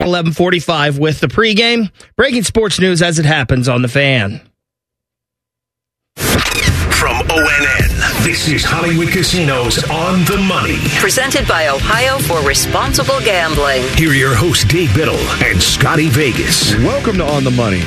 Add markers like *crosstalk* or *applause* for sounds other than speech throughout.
1145 with the pregame. Breaking sports news as it happens on the fan. From ONN, this is Hollywood Casinos on the money. Presented by Ohio for Responsible Gambling. Here are your hosts, Dave Biddle and Scotty Vegas. Welcome to On the Money.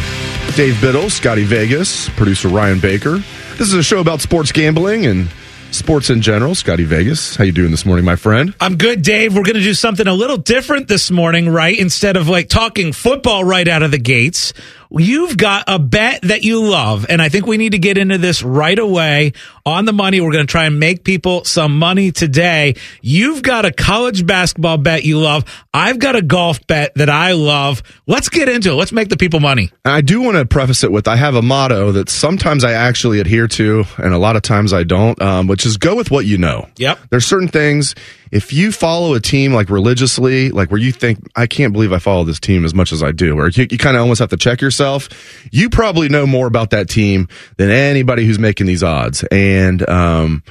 Dave Biddle, Scotty Vegas, producer Ryan Baker. This is a show about sports gambling and sports in general. Scotty Vegas, how you doing this morning, my friend? I'm good, Dave. We're going to do something a little different this morning, right? Instead of like talking football right out of the gates, you've got a bet that you love, and I think we need to get into this right away on the money. We're going to try and make people some money today. You've got a college basketball bet you love. I've got a golf bet that I love. Let's get into it. Let's make the people money. I do want to preface it with I have a motto that sometimes I actually adhere to, and a lot of times I don't, um, which is go with what you know. Yep. There's certain things if you follow a team like religiously, like where you think, I can't believe I follow this team as much as I do, or you, you kind of almost have to check yourself, you probably know more about that team than anybody who's making these odds. And, um,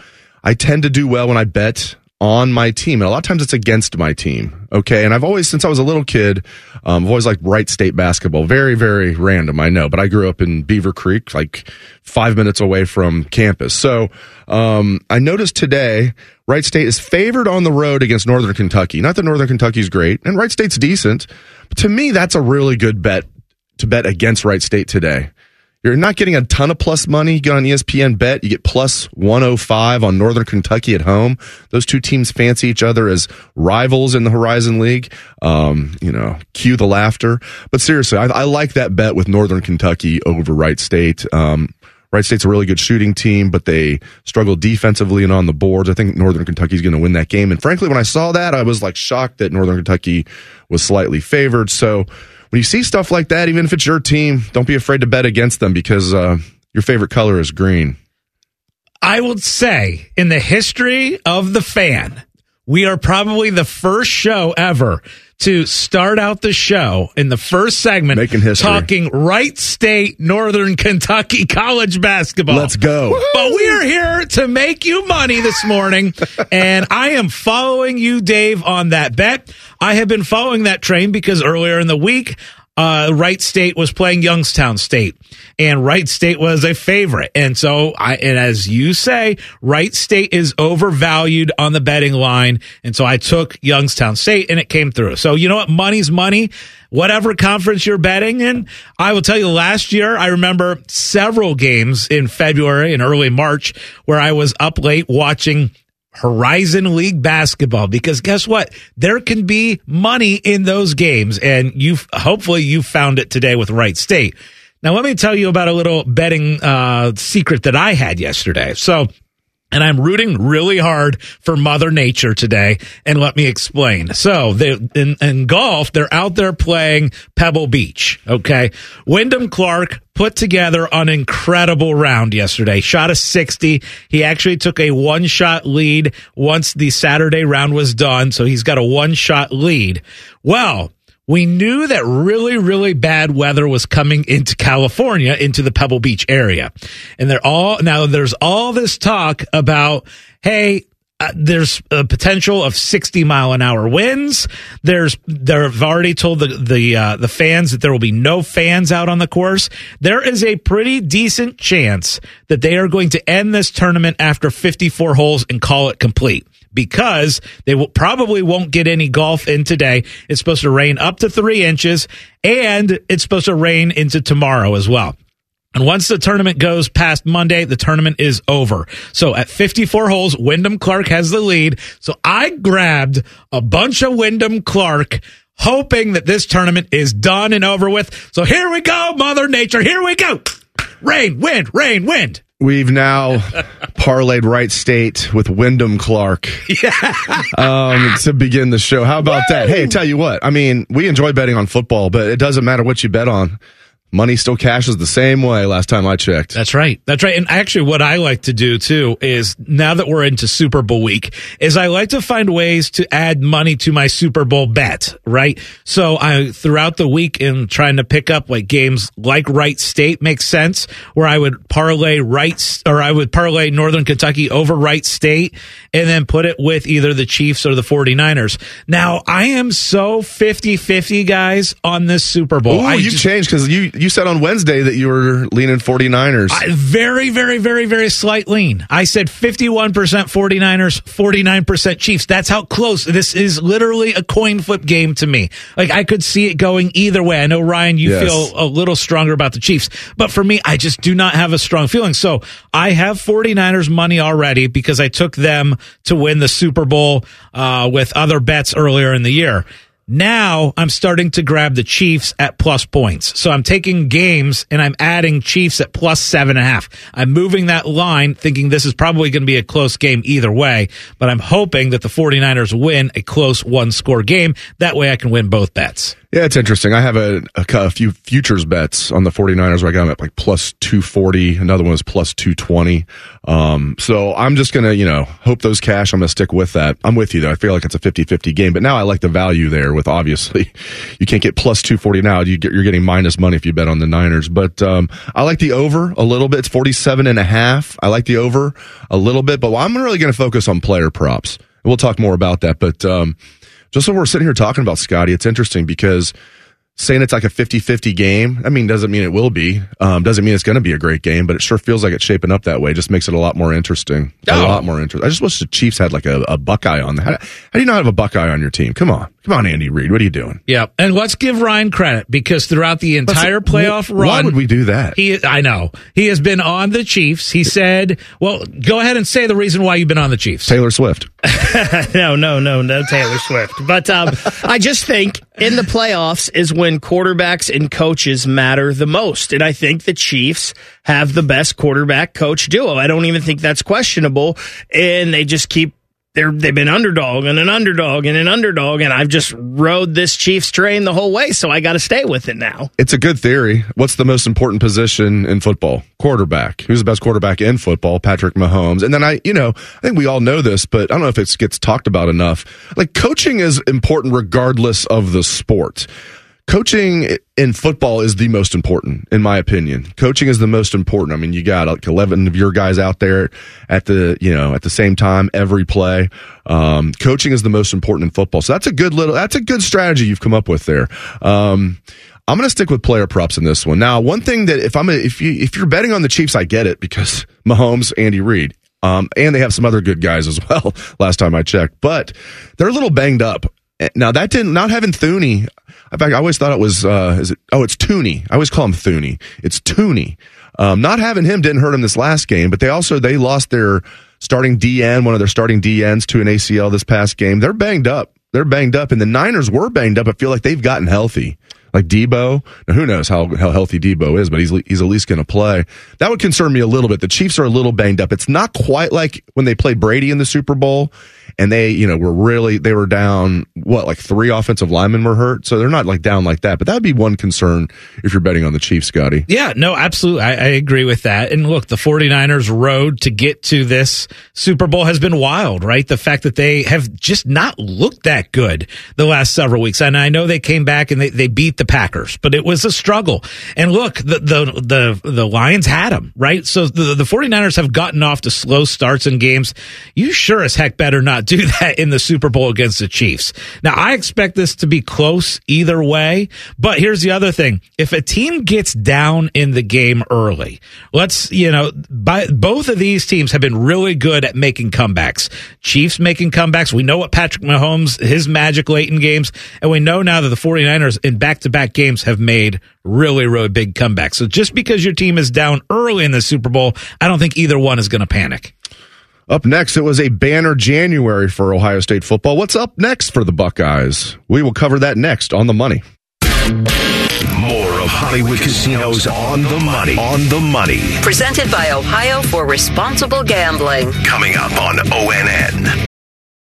I tend to do well when I bet on my team. And a lot of times it's against my team. Okay. And I've always, since I was a little kid, um, I've always liked Wright State basketball. Very, very random, I know, but I grew up in Beavercreek, like five minutes away from campus. So, um, I noticed today Wright State is favored on the road against Northern Kentucky. Not that Northern Kentucky's great, and Wright State's decent, but to me, that's a really good bet to bet against Wright State today. You're not getting a ton of plus money. You get on ESPN bet, you get plus 105 on Northern Kentucky at home. Those two teams fancy each other as rivals in the Horizon League. Um, you know, cue the laughter. But seriously, I, I like that bet with Northern Kentucky over Wright State. Um, Wright State's a really good shooting team, but they struggle defensively and on the boards. I think Northern Kentucky's going to win that game. And frankly, when I saw that, I was like shocked that Northern Kentucky was slightly favored. So when you see stuff like that, even if it's your team, don't be afraid to bet against them because uh, your favorite color is green. I would say in the history of the fan, we are probably the first show ever to start out the show in the first segment Making history. talking Wright State, Northern Kentucky college basketball. Let's go. But we are here to make you money this morning, *laughs* and I am following you, Dave, on that bet. I have been following that train because earlier in the week, uh, Wright State was playing Youngstown State, and Wright State was a favorite. And so, I and as you say, Wright State is overvalued on the betting line, and so I took Youngstown State, and it came through. So you know what? Money's money. Whatever conference you're betting in, I will tell you. Last year, I remember several games in February and early March where I was up late watching Horizon League basketball because guess what? There can be money in those games and you hopefully you found it today with Wright State. Now let me tell you about a little betting uh, secret that I had yesterday. So and I'm rooting really hard for Mother Nature today. And let me explain. So they, in, in golf, they're out there playing Pebble Beach. Okay. Wyndham Clark put together an incredible round yesterday. Shot a 60. He actually took a one shot lead once the Saturday round was done. So he's got a one shot lead. Well, we knew that really, really bad weather was coming into California, into the Pebble Beach area. And they're all, now there's all this talk about, hey, uh, there's a potential of 60 mile an hour winds. There's, they've already told the, the, uh, the fans that there will be no fans out on the course. There is a pretty decent chance that they are going to end this tournament after 54 holes and call it complete because they will probably won't get any golf in today. It's supposed to rain up to three inches and it's supposed to rain into tomorrow as well. And once the tournament goes past Monday, the tournament is over. So at 54 holes, Wyndham Clark has the lead. So I grabbed a bunch of Wyndham Clark hoping that this tournament is done and over with. So here we go, Mother Nature. Here we go. Rain, wind, rain, wind. We've now parlayed Wright State with Wyndham Clark um, to begin the show. How about that? Hey, tell you what, I mean, we enjoy betting on football, but it doesn't matter what you bet on. Money still cashes the same way last time I checked. That's right. That's right. And actually, what I like to do too is now that we're into Super Bowl week, is I like to find ways to add money to my Super Bowl bet, right? So I, throughout the week in trying to pick up like games like Wright State makes sense, where I would parlay Wright, or I would parlay Northern Kentucky over Wright State and then put it with either the Chiefs or the 49ers. Now, I am so 50 50, guys, on this Super Bowl. Ooh, you've just- changed because you, you said on Wednesday that you were leaning 49ers. I- very, very, very, very slight lean. I said 51% 49ers, 49% Chiefs. That's how close. This is literally a coin flip game to me. Like I could see it going either way. I know Ryan, you Yes. feel a little stronger about the Chiefs, but for me, I just do not have a strong feeling. So I have 49ers money already because I took them to win the Super Bowl, uh, with other bets earlier in the year. Now I'm starting to grab the Chiefs at plus points. So I'm taking games and I'm adding Chiefs at plus seven and a half. I'm moving that line thinking this is probably going to be a close game either way, but I'm hoping that the 49ers win a close one score game. That way I can win both bets. Yeah, it's interesting. I have a, a, a few futures bets on the 49ers where I got them at like plus 240. Another one is plus 220. Um, so I'm just going to, you know, hope those cash. I'm going to stick with that. I'm with you though. I feel like it's a 50 50 game, but now I like the value there with obviously *laughs* you can't get plus 240 now. You get, you're getting minus money if you bet on the Niners, but, um, I like the over a little bit. It's 47 and a half. I like the over a little bit, but I'm really going to focus on player props. We'll talk more about that, but, um, just when we're sitting here talking about Scotty, it's interesting because saying it's like a 50-50 game, I mean, doesn't mean it will be. Um, doesn't mean it's going to be a great game, but it sure feels like it's shaping up that way. Just makes it a lot more interesting. A Oh. lot more interesting. I just wish the Chiefs had like a, a Buckeye on that. How, how do you not have a Buckeye on your team? Come on. Come on, Andy Reid. What are you doing? Yeah. And let's give Ryan credit because throughout the entire playoff run. Why would we do that? He, I know he has been on the Chiefs. He said, "Well, go ahead and say the reason why you've been on the Chiefs." Taylor Swift. *laughs* no, no, no, no Taylor Swift. But um, I just think in the playoffs is when quarterbacks and coaches matter the most. And I think the Chiefs have the best quarterback coach duo. I don't even think that's questionable. And they just keep. They're, they've been underdog and an underdog and an underdog, and I've just rode this Chiefs train the whole way, so I got to stay with it now. It's a good theory. What's the most important position in football? Quarterback. Who's the best quarterback in football? Patrick Mahomes. And then I, you know, I think we all know this, but I don't know if it gets talked about enough. Like coaching is important regardless of the sport. Coaching in football is the most important, in my opinion. Coaching is the most important. I mean, you got like 11 of your guys out there at the, you know, at the same time, every play. Um, coaching is the most important in football. So that's a good little, that's a good strategy you've come up with there. Um, I'm going to stick with player props in this one. Now, one thing that if I'm a, if you if you're betting on the Chiefs, I get it because *laughs* Mahomes, Andy Reid, um, and they have some other good guys as *laughs* well. Last time I checked, but they're a little banged up. Now that didn't not having Thuney. In fact, I always thought it was uh, is it? Oh, it's Tooney. I always call him Thuney. It's Tooney. Um, not having him didn't hurt him this last game, but they also they lost their starting DN, one of their starting DNs to an ACL this past game. They're banged up. They're banged up, and the Niners were banged up. I feel like they've gotten healthy. Like Deebo, now who knows how, how healthy Deebo is, but he's he's at least going to play. That would concern me a little bit. The Chiefs are a little banged up. It's not quite like when they played Brady in the Super Bowl, and they you know were really they were down what like three offensive linemen were hurt, so they're not like down like that. But that would be one concern if you're betting on the Chiefs, Scotty. Yeah, no, absolutely. I, I agree with that. And look, the 49ers road to get to this Super Bowl has been wild, right? The fact that they have just not looked that good the last several weeks. And I know they came back and they, they beat the Packers, but it was a struggle. And look, the, the, the, the Lions had them, right? So the, the 49ers have gotten off to slow starts in games. You sure as heck better not do *laughs* that in the Super Bowl against the Chiefs. Now, I expect this to be close either way, but here's the other thing. If a team gets down in the game early, let's, you know, by, both of these teams have been really good at making comebacks. Chiefs making comebacks. We know what Patrick Mahomes, his magic late in games, and we know now that the 49ers in back to back games have made really, really big comebacks. So just because your team is down early in the Super Bowl, I don't think either one is going to panic. Up next, it was a banner January for Ohio State football. What's up next for the Buckeyes? We will cover that next on the money. More of Hollywood casinos on the money. On the money. Presented by Ohio for Responsible Gambling. Coming up on ONN.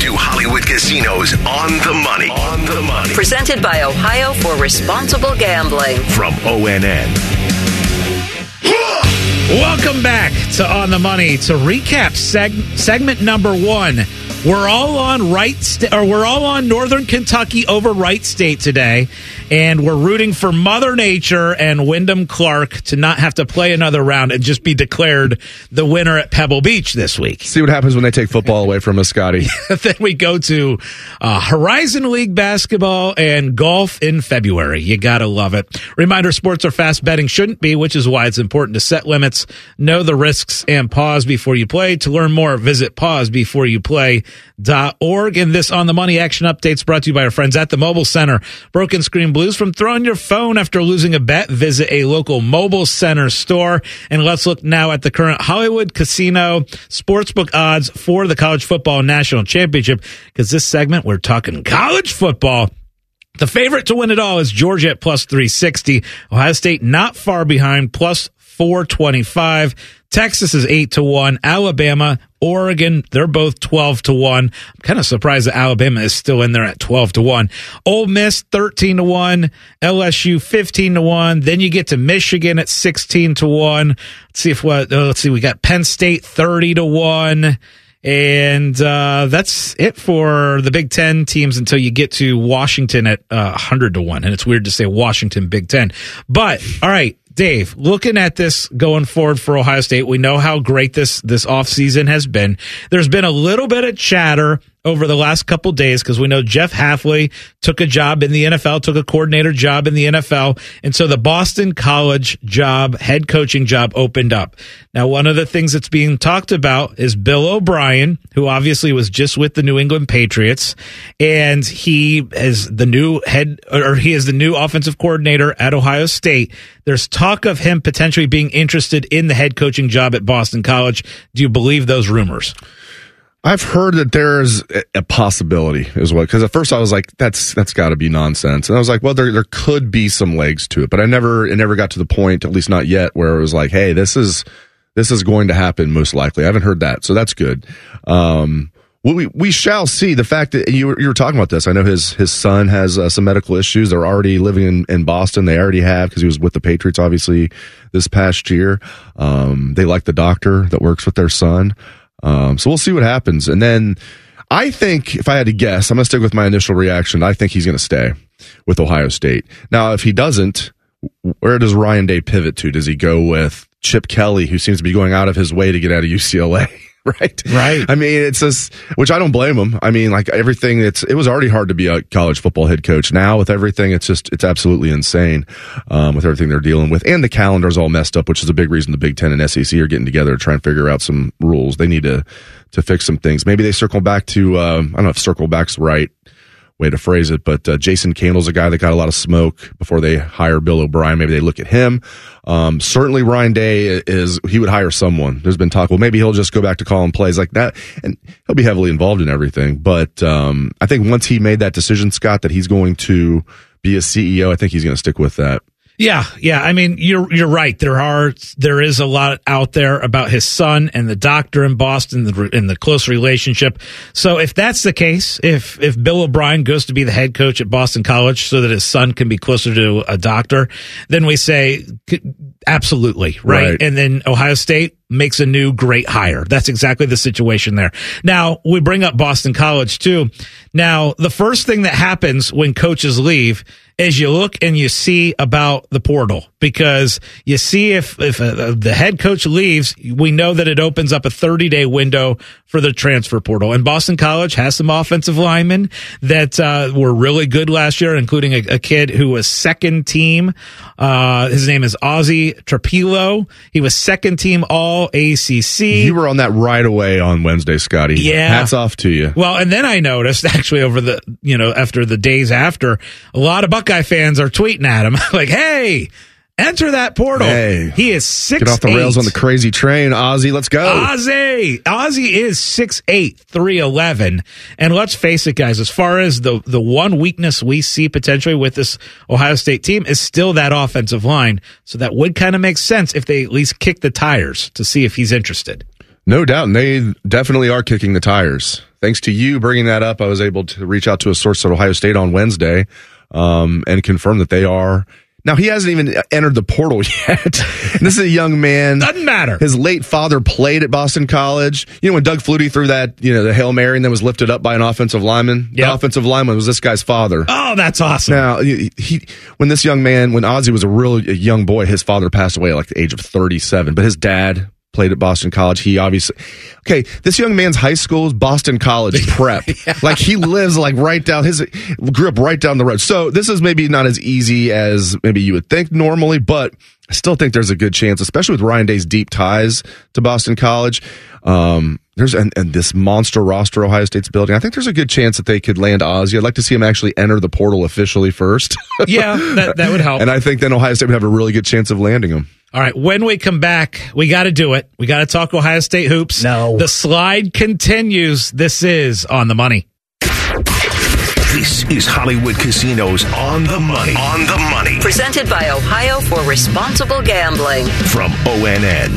To Hollywood casinos on the money. On the money. Presented by Ohio for Responsible Gambling. From ONN. Welcome back to On the Money. To recap seg- segment number one, we're all on right sta- or we're all on Northern Kentucky over Wright State today, and we're rooting for Mother Nature and Wyndham Clark to not have to play another round and just be declared the winner at Pebble Beach this week. See what happens when they take football away from us, Scotty. *laughs* then we go to uh, Horizon League basketball and golf in February. You gotta love it. Reminder: sports are fast betting shouldn't be, which is why it's important to set limits, know the risks, and pause before you play. To learn more, visit pausebeforeyouplay.org. And this on the money action updates brought to you by our friends at the Mobile Center. Broken screen blues from throwing your phone after losing a bet. Visit a local Mobile Center store. And let's look now at the current Hollywood Casino sportsbook odds for the college football national championship. Because this segment, we're talking college football. The favorite to win it all is Georgia at plus 360. Ohio State not far behind, plus 425. Texas is 8 to 1. Alabama, Oregon, they're both 12 to 1. I'm kind of surprised that Alabama is still in there at 12 to 1. Ole Miss 13 to 1. LSU 15 to 1. Then you get to Michigan at 16 to 1. Let's see if what, oh, let's see, we got Penn State 30 to 1. And uh, that's it for the Big Ten teams until you get to Washington at uh, 100 to 1. And it's weird to say Washington Big Ten. But, all right, Dave, looking at this going forward for Ohio State, we know how great this this offseason has been. There's been a little bit of chatter over the last couple days because we know Jeff Hafley took a job in the NFL, took a coordinator job in the NFL, and so the Boston College job, head coaching job opened up. Now, one of the things that's being talked about is Bill O'Brien, who obviously was just with the New England Patriots, and he is the new head or he is the new offensive coordinator at Ohio State. There's talk of him potentially being interested in the head coaching job at Boston College. Do you believe those rumors? I've heard that there's a possibility as well. Because at first I was like, "That's that's got to be nonsense," and I was like, "Well, there there could be some legs to it," but I never it never got to the point, at least not yet, where it was like, "Hey, this is this is going to happen most likely." I haven't heard that, so that's good. Um, we we shall see. The fact that you were, you were talking about this, I know his his son has uh, some medical issues. They're already living in, in Boston. They already have because he was with the Patriots, obviously, this past year. Um, they like the doctor that works with their son. Um, so we'll see what happens. And then I think if I had to guess, I'm going to stick with my initial reaction. I think he's going to stay with Ohio State. Now, if he doesn't, where does Ryan Day pivot to? Does he go with Chip Kelly, who seems to be going out of his way to get out of UCLA? *laughs* *laughs* right? Right. I mean, it's just, which I don't blame them. I mean, like everything, it's, it was already hard to be a college football head coach. Now with everything, it's just, it's absolutely insane, um, with everything they're dealing with. And the calendar's all messed up, which is a big reason the Big Ten and SEC are getting together to try and figure out some rules. They need to, to fix some things. Maybe they circle back to, um, I don't know if circle back's right way to phrase it, but uh, Jason Candle's a guy that got a lot of smoke before they hire Bill O'Brien. Maybe they look at him. Um, certainly Ryan Day is, he would hire someone. There's been talk, well, maybe he'll just go back to calling plays like that and he'll be heavily involved in everything. But, um, I think once he made that decision, Scott, that he's going to be a CEO, I think he's going to stick with that. Yeah, yeah. I mean, you're you're right. There are there is a lot out there about his son and the doctor in Boston the, and the close relationship. So if that's the case, if if Bill O'Brien goes to be the head coach at Boston College so that his son can be closer to a doctor, then we say absolutely right. Right. And then Ohio State makes a new great hire. That's exactly the situation there. Now, we bring up Boston College too. Now, the first thing that happens when coaches leave is you look and you see about the portal because you see if if uh, the head coach leaves, we know that it opens up a 30 day window for the transfer portal. And Boston College has some offensive linemen that uh, were really good last year, including a, a kid who was second team. Uh, his name is Ozzy Trapilo. He was second team All ACC. You were on that right away on Wednesday, Scotty. Yeah. Hats off to you. Well, and then I noticed *laughs* actually over the, you know, after the days after, a lot of Buckeye fans are tweeting at him *laughs* like, hey, enter that portal. Hey. he is six. Get off the rails on the crazy train, Ozzy. Let's go. Ozzy. Ozzy is 6'8", 311. And let's face it, guys, as far as the, the one weakness we see potentially with this Ohio State team is still that offensive line. So that would kind of make sense if they at least kick the tires to see if he's interested. No doubt. And they definitely are kicking the tires. Thanks to you bringing that up, I was able to reach out to a source at Ohio State on Wednesday um, and confirm that they are. Now, he hasn't even entered the portal *laughs* yet. this is a young man. Doesn't matter. His late father played at Boston College. You know, when Doug Flutie threw that, you know, the Hail Mary and then was lifted up by an offensive lineman? Yep. The offensive lineman was this guy's father. Oh, that's awesome. Now, he, he- when this young man, when Ozzy was a real young boy, his father passed away at like the age of 37, but his dad played at Boston College. He obviously, okay, this young man's high school is Boston College *laughs* prep. Like he lives like right down his, grew up right down the road. So this is maybe not as easy as maybe you would think normally, but I still think there's a good chance, especially with Ryan Day's deep ties to Boston College. Um, there's and, and this monster roster Ohio State's building. I think there's a good chance that they could land Ozzy. I'd like to see him actually enter the portal officially first. *laughs* Yeah, that, that would help. and I think then Ohio State would have a really good chance of landing him. All right, when we come back, we got to do it. We got to talk Ohio State hoops. No. The slide continues. This is on the money. This is Hollywood Casinos on the money. On the money Presented by Ohio for Responsible Gambling. from ONN.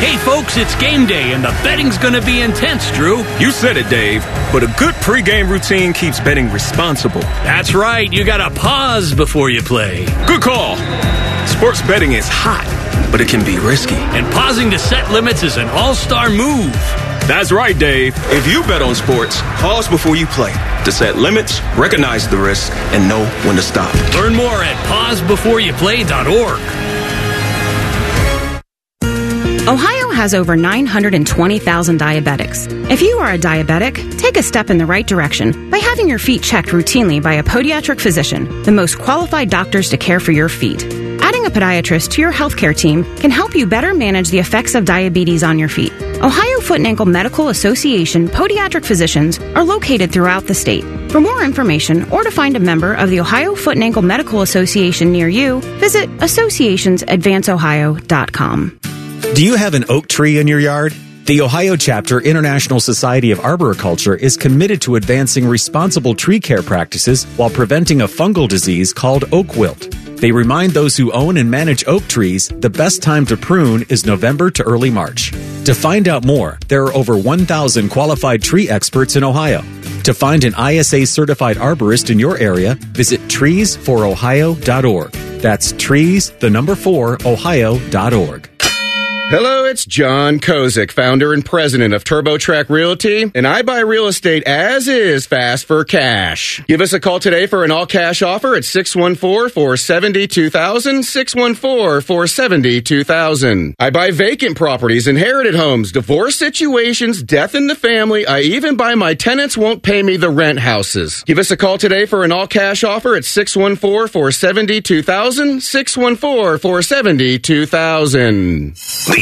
Hey folks, it's game day and the betting's gonna be intense, Drew. You said it, Dave, but a good pregame routine keeps betting responsible. That's right, you gotta pause before you play. Good call. Sports betting is hot, but it can be risky. And pausing to set limits is an all-star move. That's right, Dave. If you bet on sports, pause before you play to set limits, recognize the risk, and know when to stop. Learn more at pausebeforeyouplay.org. Ohio has over 920,000 diabetics. If you are a diabetic, take a step in the right direction by having your feet checked routinely by a podiatric physician, the most qualified doctors to care for your feet. Adding a podiatrist to your healthcare team can help you better manage the effects of diabetes on your feet. Ohio Foot and Ankle Medical Association podiatric physicians are located throughout the state. For more information or to find a member of the Ohio Foot and Ankle Medical Association near you, visit associationsadvanceohio.com. Do you have an oak tree in your yard? The Ohio Chapter International Society of Arboriculture is committed to advancing responsible tree care practices while preventing a fungal disease called oak wilt. They remind those who own and manage oak trees the best time to prune is November to early March. To find out more, there are over 1,000 qualified tree experts in Ohio. To find an ISA certified arborist in your area, visit treesforohio.org. That's trees, the number four, ohio.org. Hello, it's John Kozik, founder and president of TurboTrack Realty, and I buy real estate as is fast for cash. Give us a call today for an all cash offer at 614-470-2000, 614-470-2000. I buy vacant properties, inherited homes, divorce situations, death in the family. I even buy my tenants won't pay me the rent houses. Give us a call today for an all cash offer at 614-470-2000, 614-470-2000.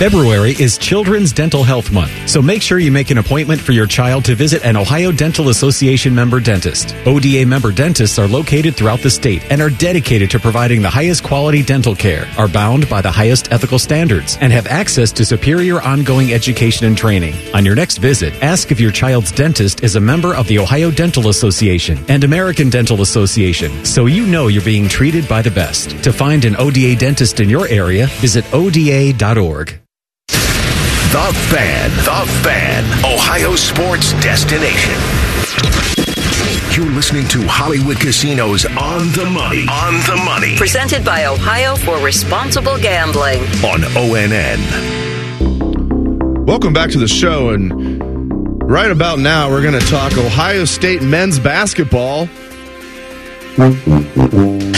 February is Children's Dental Health Month, so make sure you make an appointment for your child to visit an Ohio Dental Association member dentist. ODA member dentists are located throughout the state and are dedicated to providing the highest quality dental care, are bound by the highest ethical standards, and have access to superior ongoing education and training. On your next visit, ask if your child's dentist is a member of the Ohio Dental Association and American Dental Association, so you know you're being treated by the best. To find an ODA dentist in your area, visit ODA.org. The Fan. The Fan. Ohio sports destination. You're listening to Hollywood Casinos on the money. On the money. Presented by Ohio for Responsible Gambling. On ONN. Welcome back to the show. And right about now, we're going to talk Ohio State men's basketball. *laughs*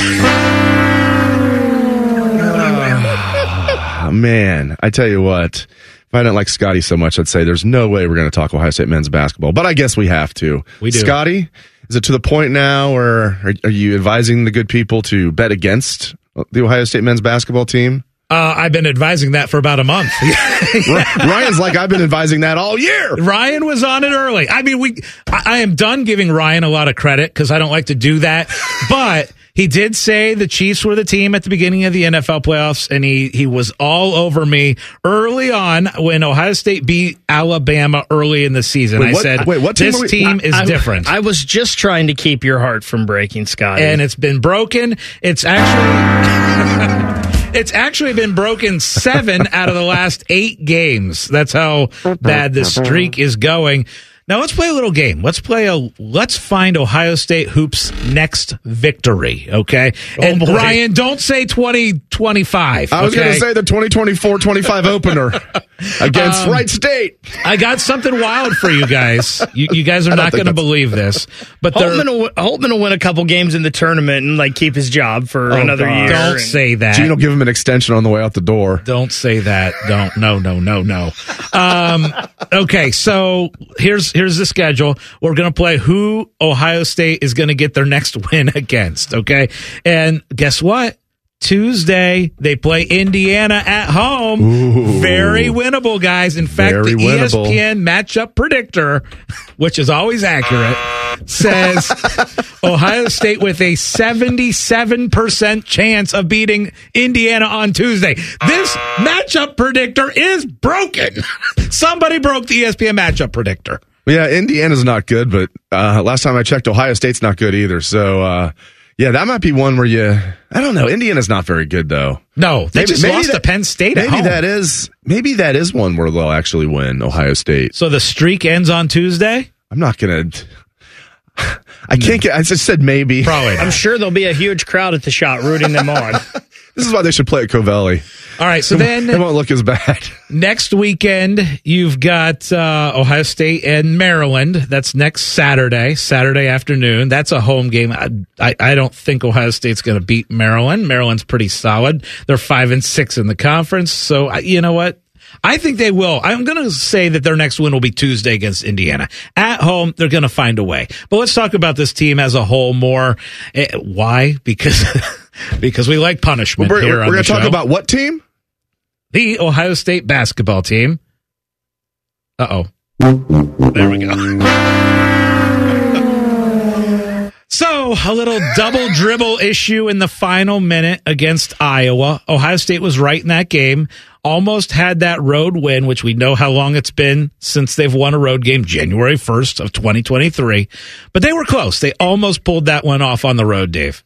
Ah, man, I tell you what. If I didn't like Scotty so much, I'd say there's no way we're going to talk Ohio State men's basketball. But I guess we have to. We do. Scotty, is it to the point now or are, are you advising the good people to bet against the Ohio State men's basketball team? Uh, I've been advising that for about a month. *laughs* Ryan's like, I've been advising that all year. Ryan was on it early. I mean, we. I, I am done giving Ryan a lot of credit because I don't like to do that, but. He did say the Chiefs were the team at the beginning of the NFL playoffs, and he, he was all over me early on when Ohio State beat Alabama early in the season. Wait, I what- said, wait, what team this are we- team is I- different. I was just trying to keep your heart from breaking, Scotty. and it's been broken. It's actually *laughs* it's actually been broken seven out of the last eight games. That's how bad this streak is going. Now let's play a little game. Let's play a let's find Ohio State hoops next victory. Okay, and boy. Ryan, don't say twenty twenty five. I was going to say the 2024-25 opener *laughs* against Um, Wright State. I got something wild for you guys. You, you guys are don't going to believe this, but they're- Holtmann will, Holtmann will win a couple games in the tournament and like keep his job for Oh, another God. year. don't and- say that. Gene will give him an extension on the way out the door. Don't say that. Don't. No. No. No. No. Um, okay. So here's here's the schedule. We're gonna play who Ohio State is gonna get their next *laughs* win against. Okay. And guess what? Tuesday they play Indiana at home. Ooh. Very winnable, guys. In fact, Very the winnable. ESPN matchup predictor, *laughs* which is always accurate, says *laughs* Ohio State with a 77% chance of beating Indiana on Tuesday. This matchup predictor is broken. Somebody broke the ESPN matchup predictor. Yeah, Indiana's not good, but uh, last time I checked, Ohio State's not good either. So, uh, yeah, that might be one where you. I don't know. Indiana's not very good though. No, they just lost that- to Penn State at Maybe home. that is. Maybe that is one where they'll actually win Ohio State. So the streak ends on Tuesday? I'm not gonna. I can't get. I just said maybe. Probably. I'm sure there'll be a huge crowd at the Schott rooting them on. *laughs* This is why they should play at Covelli. All right. So then it won't look as bad. *laughs* next weekend you've got uh, Ohio State and Maryland. That's next Saturday, Saturday afternoon. That's a home game. I, I, I don't think Ohio State's going to beat Maryland. Maryland's pretty solid. They're five and six in the conference. So I- you know what? I think they will. I'm going to say that their next win will be Tuesday against Indiana. At home, they're going to find a way. But let's talk about this team as a whole more. Eh, why? Because *laughs* because we like punishment We're, we're going to talk about what team? the Ohio State basketball team. Uh oh. There we go. *laughs* So, a little double dribble issue in the final minute against Iowa. Ohio State was right in that game. Almost had that road win, which we know how long it's been since they've won a road game, January 1st of 2023. But they were close. They almost pulled that one off on the road, Dave.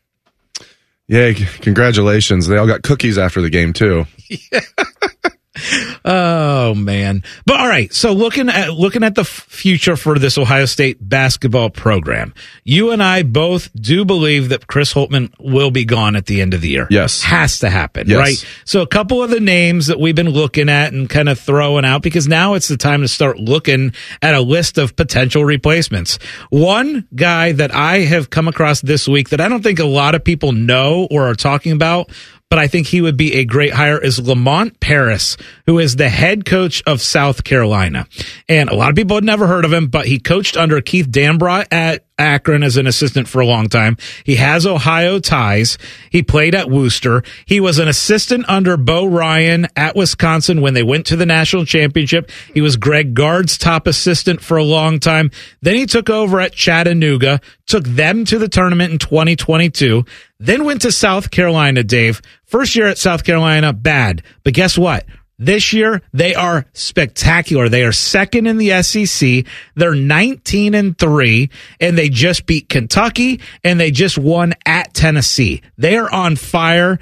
Yeah, congratulations. They all got cookies after the game too. *laughs* *laughs* Oh man. But all right, so looking at looking at the f- future for this Ohio State basketball program. You and I both do believe that Chris Holtmann will be gone at the end of the year. Yes. Has to happen, Yes. right? So a couple of the names that we've been looking at and kind of throwing out because now it's the time to start looking at a list of potential replacements. One guy that I have come across this week that I don't think a lot of people know or are talking about but I think he would be a great hire is Lamont Paris, who is the head coach of South Carolina. And a lot of people had never heard of him, but he coached under Keith Dambrot at Akron as an assistant for a long time. He has Ohio ties. He played at Wooster. He was an assistant under Bo Ryan at Wisconsin when they went to the national championship. He was Greg Gard's top assistant for a long time. Then he took over at Chattanooga, took them to the tournament in 2022, then went to South Carolina, Dave. First year at South Carolina, bad. But guess what? This year, they are spectacular. They are second in the SEC. They're 19 and 3, and they just beat Kentucky, and they just won at Tennessee. They are on fire.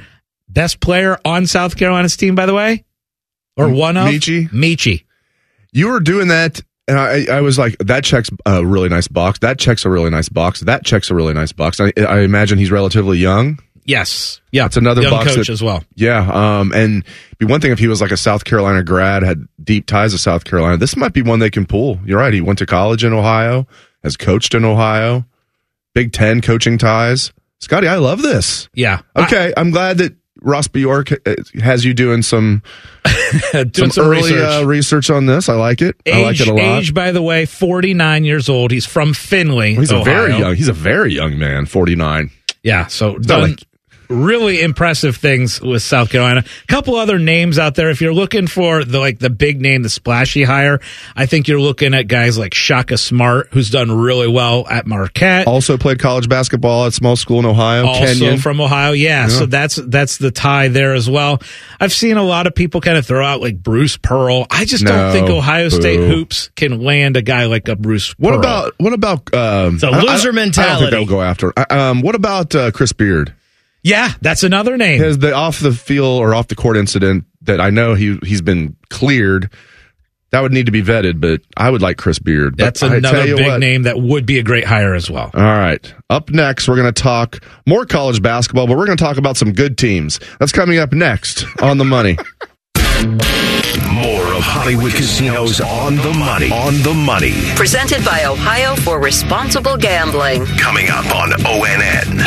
Best player on South Carolina's team, by the way, or one of Meechie? Meechie. You were doing that, and I, I was like, that checks a really nice box. That checks a really nice box. That checks a really nice box. I, I imagine he's relatively young. Yes. Yeah. It's another Young box coach that- as well. Yeah, um, and be one thing if he was like a South Carolina grad, had deep ties to South Carolina. This might be one they can pull. You're right. He went to college in Ohio, has coached in Ohio, Big Ten coaching ties. Scotty, I love this. Yeah. Okay, I'm glad that Ross Bjork uh, has you doing some *laughs* Doing some early research. Uh, research on this. I like it. I like it a lot. age, by the way, 49 years old. He's from Findlay. he's a very young. He's a very young man. 49. Yeah, so done like- really impressive things with South Carolina. A couple other names out there. If you're looking for the like the big name, the splashy hire, I think you're looking at guys like Shaka Smart, who's done really well at Marquette. Also played college basketball at small school in Ohio. also Kenyon. from Ohio. Yeah, Yeah. so that's that's the tie there as well. I've seen a lot of people kind of throw out like Bruce Pearl. I just No, don't think Ohio State hoops can land a guy like a Bruce. What Pearl. about what about um, It's a I- I- loser I, don't think they'll go after. Um, what about uh, Chris Beard? Yeah, that's another name. His the off the field or off the court incident that I know he he's been cleared. That would need to be vetted, but I would like Chris Beard. That's I another big what- name that would be a great hire as well. All right. Up next, we're going to talk more college basketball, but we're going to talk about some good teams. That's coming up next on the money. *laughs* More of Hollywood Casinos on the money. On the money. Presented by Ohio for Responsible Gambling. Coming up on ONN.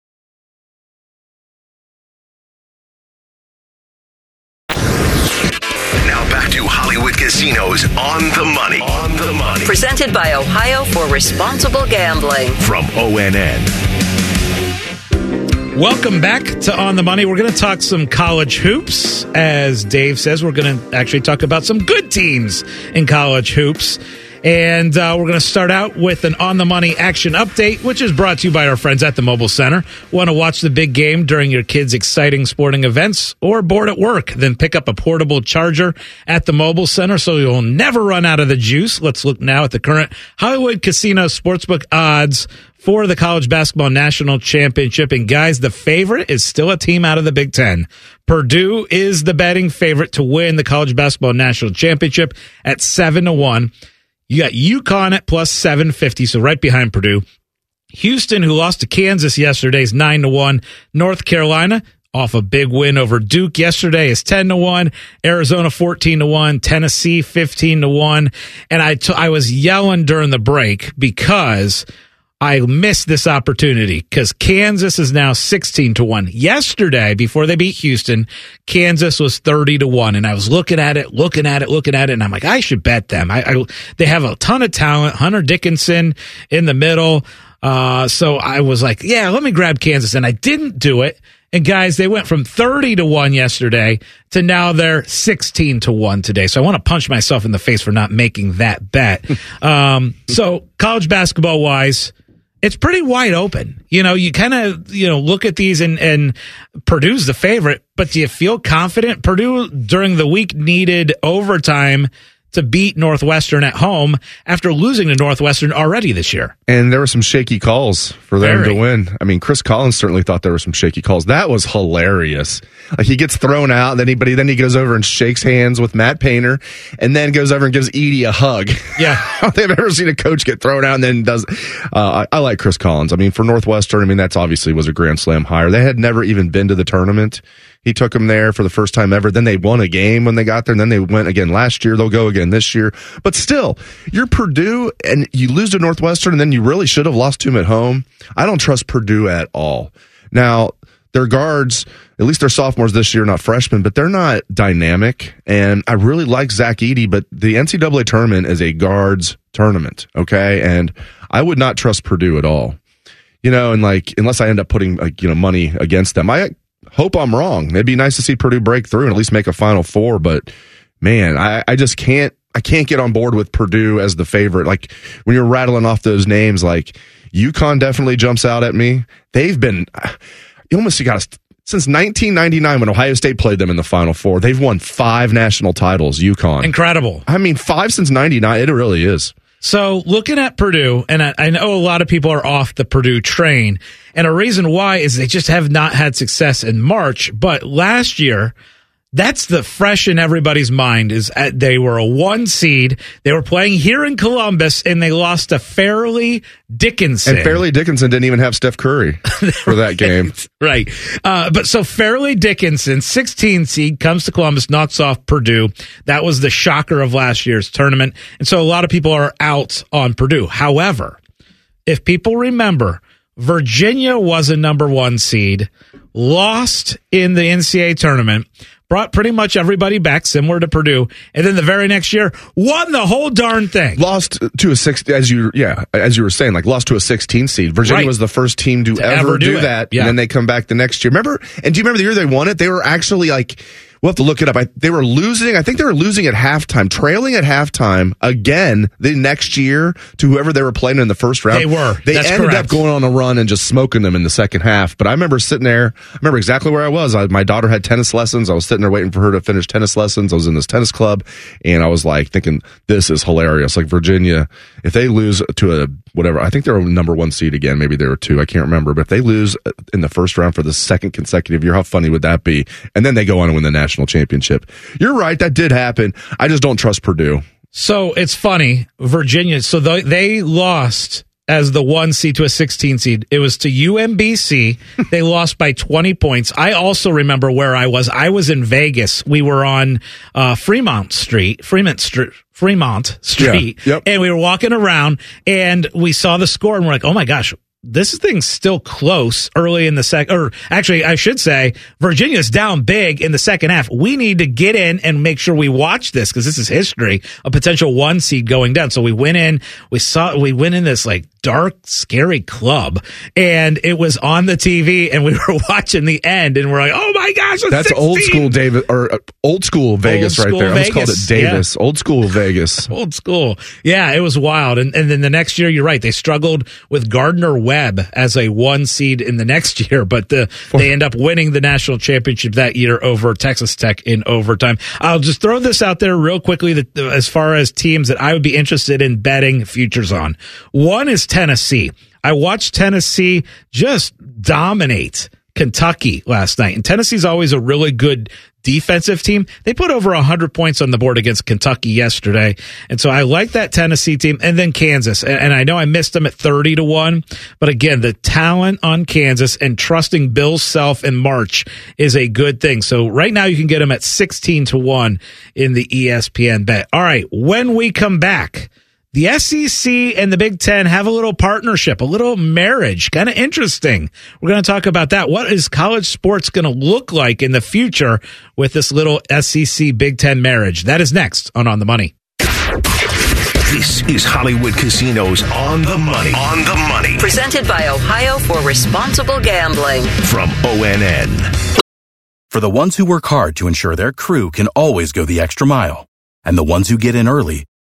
Casinos on the money. On the money. Presented by Ohio for Responsible Gambling. From ONN. Welcome back to On the Money. We're going to talk some college hoops. As Dave says, we're going to actually talk about some good teams in college hoops. And uh, we're going to start out with an On the Money action update, which is brought to you by our friends at the Mobile Center. Want to watch the big game during your kids' exciting sporting events or bored at work? Then pick up a portable charger at the Mobile Center so you'll never run out of the juice. Let's look now at the current Hollywood Casino Sportsbook odds for the college basketball national championship. And guys, the favorite is still a team out of the Big Ten. Purdue is the betting favorite to win the college basketball national championship at seven to one. You got UConn at plus 750, so right behind Purdue. Houston, who lost to Kansas yesterday, is 9 to 1. North Carolina, off a big win over Duke yesterday, is 10 to 1. Arizona, 14 to 1. Tennessee, 15 to 1. And I, t- I was yelling during the break because I missed this opportunity because Kansas is now 16 to 1. Yesterday, before they beat Houston, Kansas was 30 to 1. And I was looking at it, looking at it, looking at it. And I'm like, I should bet them. I, I they have a ton of talent. Hunter Dickinson in the middle. Uh, so I was like, yeah, let me grab Kansas. And I didn't do it. And guys, they went from 30 to 1 yesterday to now they're 16 to 1 today. So I want to punch myself in the face for not making that bet. *laughs* um, so college basketball wise, it's pretty wide open. You know, you kind of, you know, look at these and, and Purdue's the favorite, but do you feel confident? Purdue during the week needed overtime to beat Northwestern at home after losing to Northwestern already this year. And there were some shaky calls for them Very. to win. I mean, Chris Collins certainly thought there were some shaky calls. That was hilarious. Like he gets thrown out, then he, but he, then he goes over and shakes hands with Matt Painter, and then goes over and gives Edey a hug. Yeah, *laughs* I don't think I've ever seen a coach get thrown out and then does. Uh, I, I like Chris Collins. I mean, for Northwestern, I mean that's obviously was a Grand Slam hire. They had never even been to the tournament. He took them there for the first time ever. Then they won a game when they got there, and then they went again last year. They'll go again this year. But still, you're Purdue, and you lose to Northwestern, and then you really should have lost to them at home. I don't trust Purdue at all. Now, their guards, at least they're sophomores this year, not freshmen, but they're not dynamic. And I really like Zach Edey, but the NCAA tournament is a guards tournament. Okay. And I would not trust Purdue at all. You know, and like, unless I end up putting like, you know, money against them, I hope I'm wrong. It'd be nice to see Purdue break through and at least make a final four, but man, I, I just can't, I can't get on board with Purdue as the favorite. Like when you're rattling off those names, like UConn definitely jumps out at me. They've been, you almost got to, since 1999 when Ohio State played them in the Final Four, they've won five national titles. UConn, incredible. I mean, five since '99. It really is. So looking at Purdue, and I, I know a lot of people are off the Purdue train, and a reason why is they just have not had success in March. But last year, that's the fresh in everybody's mind is at, they were a one seed. They were playing here in Columbus, and they lost to Fairleigh Dickinson. And Fairleigh Dickinson didn't even have Steph Curry for that *laughs* game. right. Uh, but so Fairleigh Dickinson, 16 seed, comes to Columbus, knocks off Purdue. That was the shocker of last year's tournament. And so a lot of people are out on Purdue. However, if people remember, Virginia was a number one seed, lost in the NCAA tournament, brought pretty much everybody back, similar to Purdue, and then the very next year won the whole darn thing. Lost to a six, as you yeah, as you were saying, like lost to a 16 seed. Virginia Right. was the first team to, To ever, ever do do, it. that, Yeah. and then they come back the next year. Remember? And do you remember the year they won it? They were actually like. We'll have to look it up. I, they were losing. I think they were losing at halftime, trailing at halftime again the next year to whoever they were playing in the first round. They were. They That's ended correct. up going on a run and just smoking them in the second half. But I remember sitting there. I remember exactly where I was. I, my daughter had tennis lessons. I was sitting there waiting for her to finish tennis lessons. I was in this tennis club, and I was like thinking, "This is hilarious." Like Virginia, if they lose to a whatever, I think they're a number one seed again. Maybe they were two. I can't remember. But if they lose in the first round for the second consecutive year, how funny would that be? And then they go on and win the national championship. You're right. That did happen. I just don't trust Purdue. So it's funny, Virginia. So they, they lost as the one seed to a 16 seed. It was to UMBC. *laughs* they lost by 20 points. I also remember where I was. I was in Vegas. We were on uh, Fremont Street, Fremont Street. Fremont Street, Yeah. Yep. and we were walking around, and we saw the score, and we're like, "Oh my gosh, this thing's still close early in the second, or actually, I should say, Virginia's down big in the second half. We need to get in and make sure we watch this because this is history, a potential one seed going down. So we went in, we saw, we went in this like dark, scary club and it was on the TV and we *laughs* were watching the end and we're like, oh my gosh, That's 16. old school Davis or uh, old school Vegas Old right school there. I almost called it Vegas, yeah. Davis. Old school Vegas. *laughs* Old school. Yeah, it was wild. And, and then the next year, you're right. They struggled with Gardner Webb as a one seed in the next *laughs* year, but the, they end up winning the national championship that year over Texas Tech in overtime. I'll just throw this out there real quickly that as far as teams that I would be interested in betting futures on. One is Tennessee. I watched Tennessee just dominate Kentucky last night. And Tennessee's always a really good defensive team. They put over 100 points on the board against Kentucky yesterday. And so I like that Tennessee team. And then Kansas. And, I know I missed them at 30 to 1. But again, the talent on Kansas and trusting Bill Self in March is a good thing. So right now you can get them at 16 to 1 in the ESPN bet. All right. When we come back, the SEC and the Big Ten have a little partnership, a little marriage. Kind of interesting. We're going to talk about that. What is college sports going to look like in the future with this little SEC Big Ten marriage? That is next on On the Money. This is Hollywood Casinos on the money. On the money Presented by Ohio for Responsible Gambling. from ONN. For the ones who work hard to ensure their crew can always go the extra mile, and the ones who get in early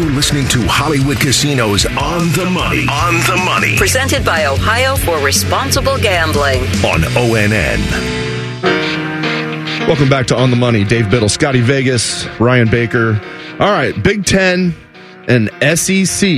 You're listening to Hollywood Casinos on the money. On the money. Presented by Ohio for Responsible Gambling. On ONN. Welcome back to On the Money. Dave Biddle, Scotty Vegas, Ryan Baker. All right, Big Ten and SEC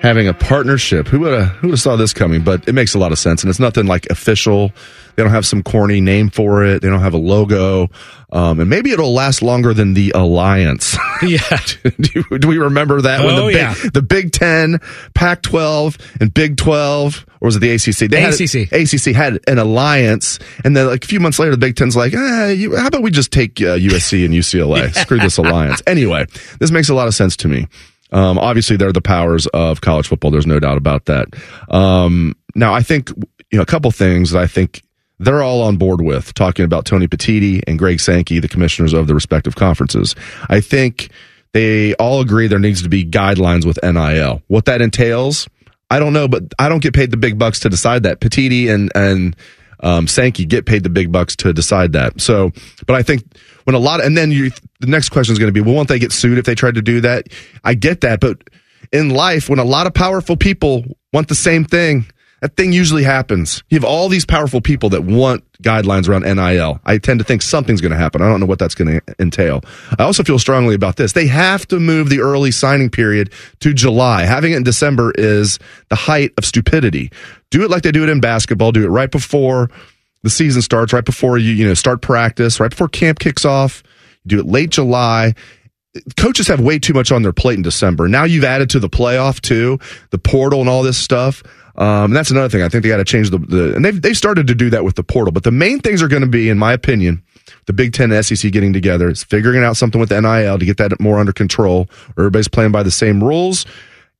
having a partnership. Who would have who would have saw this coming? But it makes a lot of sense, and it's nothing like official. They don't have some corny name for it. They don't have a logo, um, and maybe it'll last longer than the alliance. *laughs* Yeah. *laughs* do, do we remember that when the Oh, big, yeah. the Big Ten, Pac twelve, and Big twelve, or was it the ACC? They ACC. Had, ACC had an alliance, and then like a few months later, the Big Ten's like, eh, you, how about we just take uh, USC and UCLA? *laughs* Screw this alliance. Anyway, this makes a lot of sense to me. Um, obviously, they're the powers of college football. There's no doubt about that. Um, now, I think you know a couple things that I think they're all on board with talking about Tony Petitti and Greg Sankey, the commissioners of the respective conferences. I think they all agree there needs to be guidelines with NIL. What that entails, I don't know, but I don't get paid the big bucks to decide that. Petiti and and um, Sankey get paid the big bucks to decide that. So, but I think when a lot, of, and then you, the next question is going to be, well, won't they get sued if they tried to do that? I get that, but in life, when a lot of powerful people want the same thing, that thing usually happens. You have all these powerful people that want guidelines around NIL. I tend to think something's going to happen. I don't know what that's going to entail. I also feel strongly about this. They have to move the early signing period to July. Having it in December is the height of stupidity. Do it like they do it in basketball. Do it right before the season starts, right before you, you know, start practice, right before camp kicks off. Do it late July coaches have way too much on their plate in December. Now you've added to the playoff too, the portal and all this stuff. Um, and that's another thing. I think they got to change the, the and they've, they've started to do that with the portal. But the main things are going to be, in my opinion, the Big Ten and SEC getting together. It's figuring out something with NIL to get that more under control. Everybody's playing by the same rules.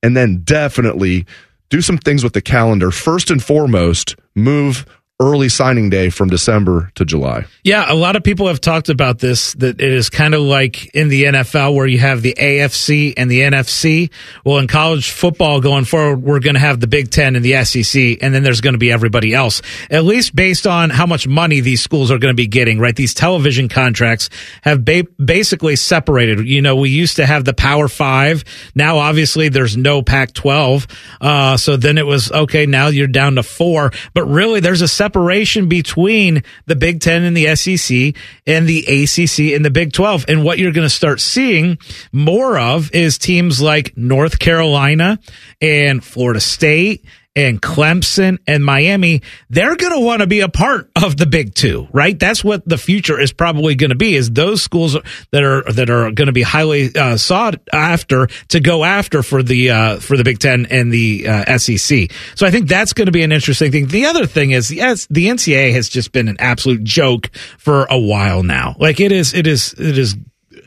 And then definitely do some things with the calendar. First and foremost, move early signing day from December to July. Yeah, a lot of people have talked about this that it is kind of like in the NFL where you have the AFC and the NFC. Well, in college football going forward, we're going to have the Big Ten and the SEC, and then there's going to be everybody else, at least based on how much money these schools are going to be getting, right? These television contracts have ba- basically separated. You know, we used to have the Power Five. Now, obviously, there's no Pac 12. Uh, so then it was, okay, now you're down to four, but really there's a separation between the Big Ten and the SEC and the ACC and the Big 12. And what you're going to start seeing more of is teams like North Carolina and Florida State and Clemson and Miami, they're going to want to be a part of the Big 2, right? That's what the future is probably going to be is those schools that are that are going to be highly uh, sought after to go after for the uh, for the Big 10 and the uh, SEC. So I think that's going to be an interesting thing. The other thing is yes, the NCAA has just been an absolute joke for a while now. Like it is it is it is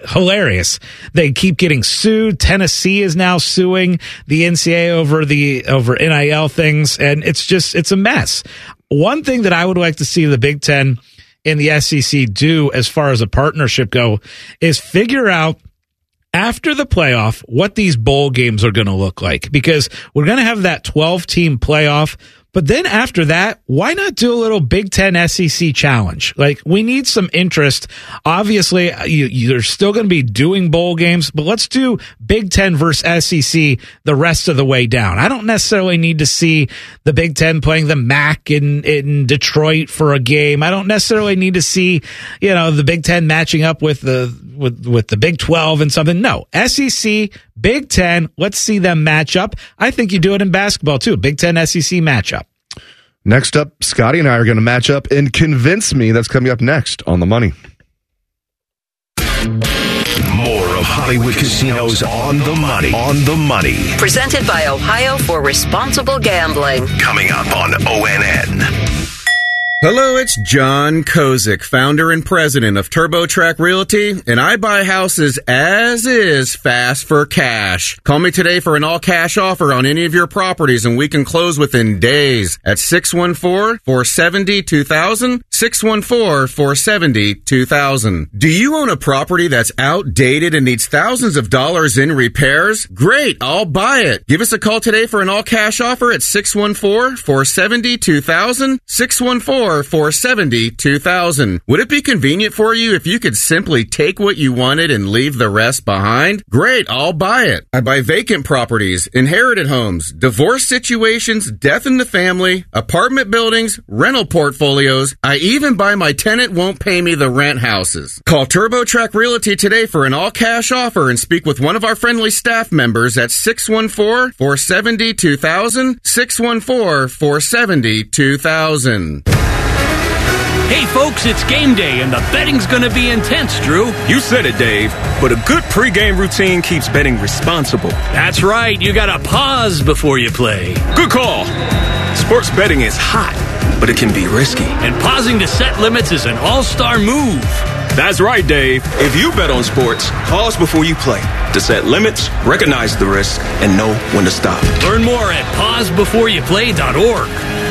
hilarious. They keep getting sued. Tennessee is now suing the NCAA over the over NIL things, and it's just it's a mess. One thing that I would like to see the Big Ten and the SEC do as far as a partnership go is figure out after the playoff what these bowl games are going to look like because we're going to have that 12 team playoff but then after that, why not do a little Big Ten SEC challenge? Like we need some interest. Obviously, uh, you, you're still going to be doing bowl games, but let's do Big Ten versus SEC the rest of the way down. I don't necessarily need to see the Big Ten playing the MAC in in Detroit for a game. I don't necessarily need to see you know the Big Ten matching up with the with with the Big Twelve and something. No, SEC, Big Ten. Let's see them match up. I think you do it in basketball too. Big Ten SEC matchup. Next up, Scotty and I are going to match up and convince me that's coming up next on the money. More of Hollywood Casinos on the money. On the money. Presented by Ohio for Responsible Gambling. Coming up on ONN. Hello, it's John Kozik, founder and president of TurboTrack Realty, and I buy houses as is fast for cash. Call me today for an all cash offer on any of your properties and we can close within days at 614-470-2000, 614-470-2000. Do you own a property that's outdated and needs thousands of dollars in repairs? Great, I'll buy it. Give us a call today for an all cash offer at 614-470-2000. 614-470-2000. Would it be convenient for you if you could simply take what you wanted and leave the rest behind? Great, I'll buy it. I buy vacant properties, inherited homes, divorce situations, death in the family, apartment buildings, rental portfolios. I even buy my tenant won't pay me the rent houses. Call TurboTrack Realty today for an all cash offer and speak with one of our friendly staff members at 614 470 2000. 614 470 2000. Hey, folks, it's game day, and the betting's going to be intense, Drew. You said it, Dave. But a good pregame routine keeps betting responsible. That's right. You got to pause before you play. Good call. Sports betting is hot, but it can be risky. And pausing to set limits is an all star move. That's right, Dave. If you bet on sports, pause before you play to set limits, recognize the risk, and know when to stop. Learn more at pausebeforeyouplay.org.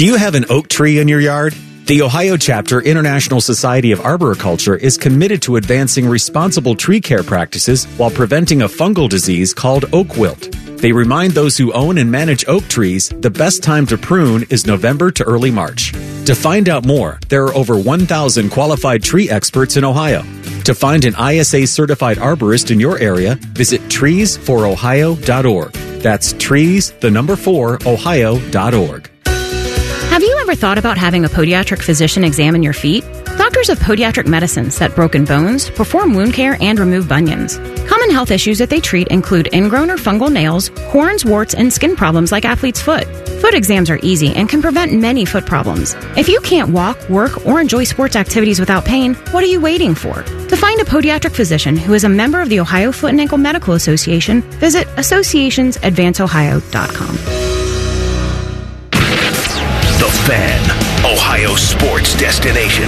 Do you have an oak tree in your yard? The Ohio chapter International Society of Arboriculture is committed to advancing responsible tree care practices while preventing a fungal disease called oak wilt. They remind those who own and manage oak trees the best time to prune is November to early March. To find out more, there are over 1,000 qualified tree experts in Ohio. To find an ISA certified arborist in your area, visit treesforohio.org. That's trees, the number four, ohio.org. Ever thought about having a podiatric physician examine your feet? Doctors of Podiatric Medicine set broken bones, perform wound care, and remove bunions. Common health issues that they treat include ingrown or fungal nails, horns, warts, and skin problems like athlete's foot. Foot exams are easy and can prevent many foot problems. If you can't walk, work, or enjoy sports activities without pain, what are you waiting for? To find a podiatric physician who is a member of the Ohio Foot and Ankle Medical Association, visit associationsadvanceohio.com. The Fan, Ohio sports destination.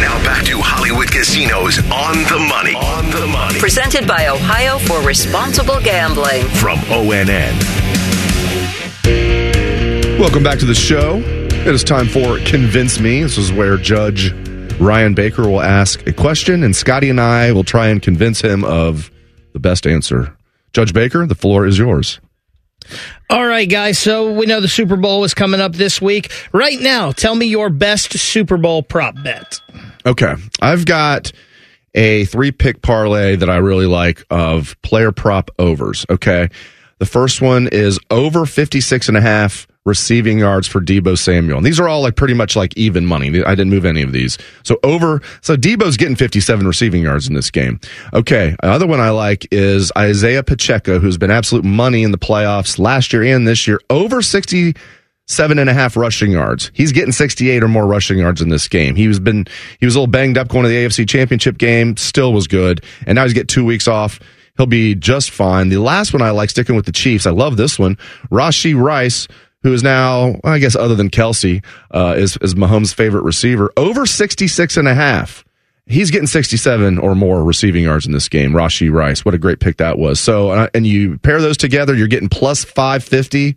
Now back to Hollywood Casinos on the money. On the money. Presented by Ohio for Responsible Gambling. From ONN. Welcome back to the show. It is time for Convince Me. This is where Judge Ryan Baker will ask a question, and Scotty and I will try and convince him of the best answer. Judge Baker, the floor is yours. All right, guys. So we know the Super Bowl is coming up this week. Right now, tell me your best Super Bowl prop bet. Okay. I've got a three pick parlay that I really like of player prop overs. Okay. The first one is over 56 and a half receiving yards for Deebo Samuel. And these are all like pretty much like even money. I didn't move any of these. So over, so Deebo's getting 57 receiving yards in this game. Okay. Another one I like is Isaiah Pacheco, who's been absolute money in the playoffs last year and this year, over 60 seven and a half rushing yards. He's getting 68 or more rushing yards in this game. He was been, he was a little banged up going to the AFC championship game, still was good. And now he's get two weeks off. He'll be just fine. The last one I like sticking with the Chiefs. I love this one. Rashee Rice, who is now, I guess, other than Kelce, uh, is, is Mahomes' favorite receiver, over 66 and a half. He's getting 67 or more receiving yards in this game. Rashee Rice, what a great pick that was. So, uh, and you pair those together, you're getting plus 550.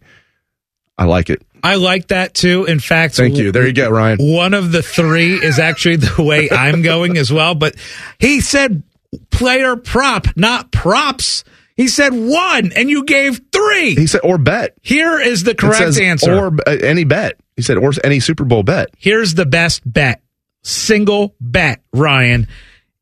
I like it. I like that too. In fact, thank you. There you go, Ryan. One of the three is actually the way I'm going as well. But he said player prop, not props. He said one, and you gave three. He said or bet. Here is the correct says, answer. Or uh, any bet. He said or any Super Bowl bet. Here's the best bet. Single bet, Ryan.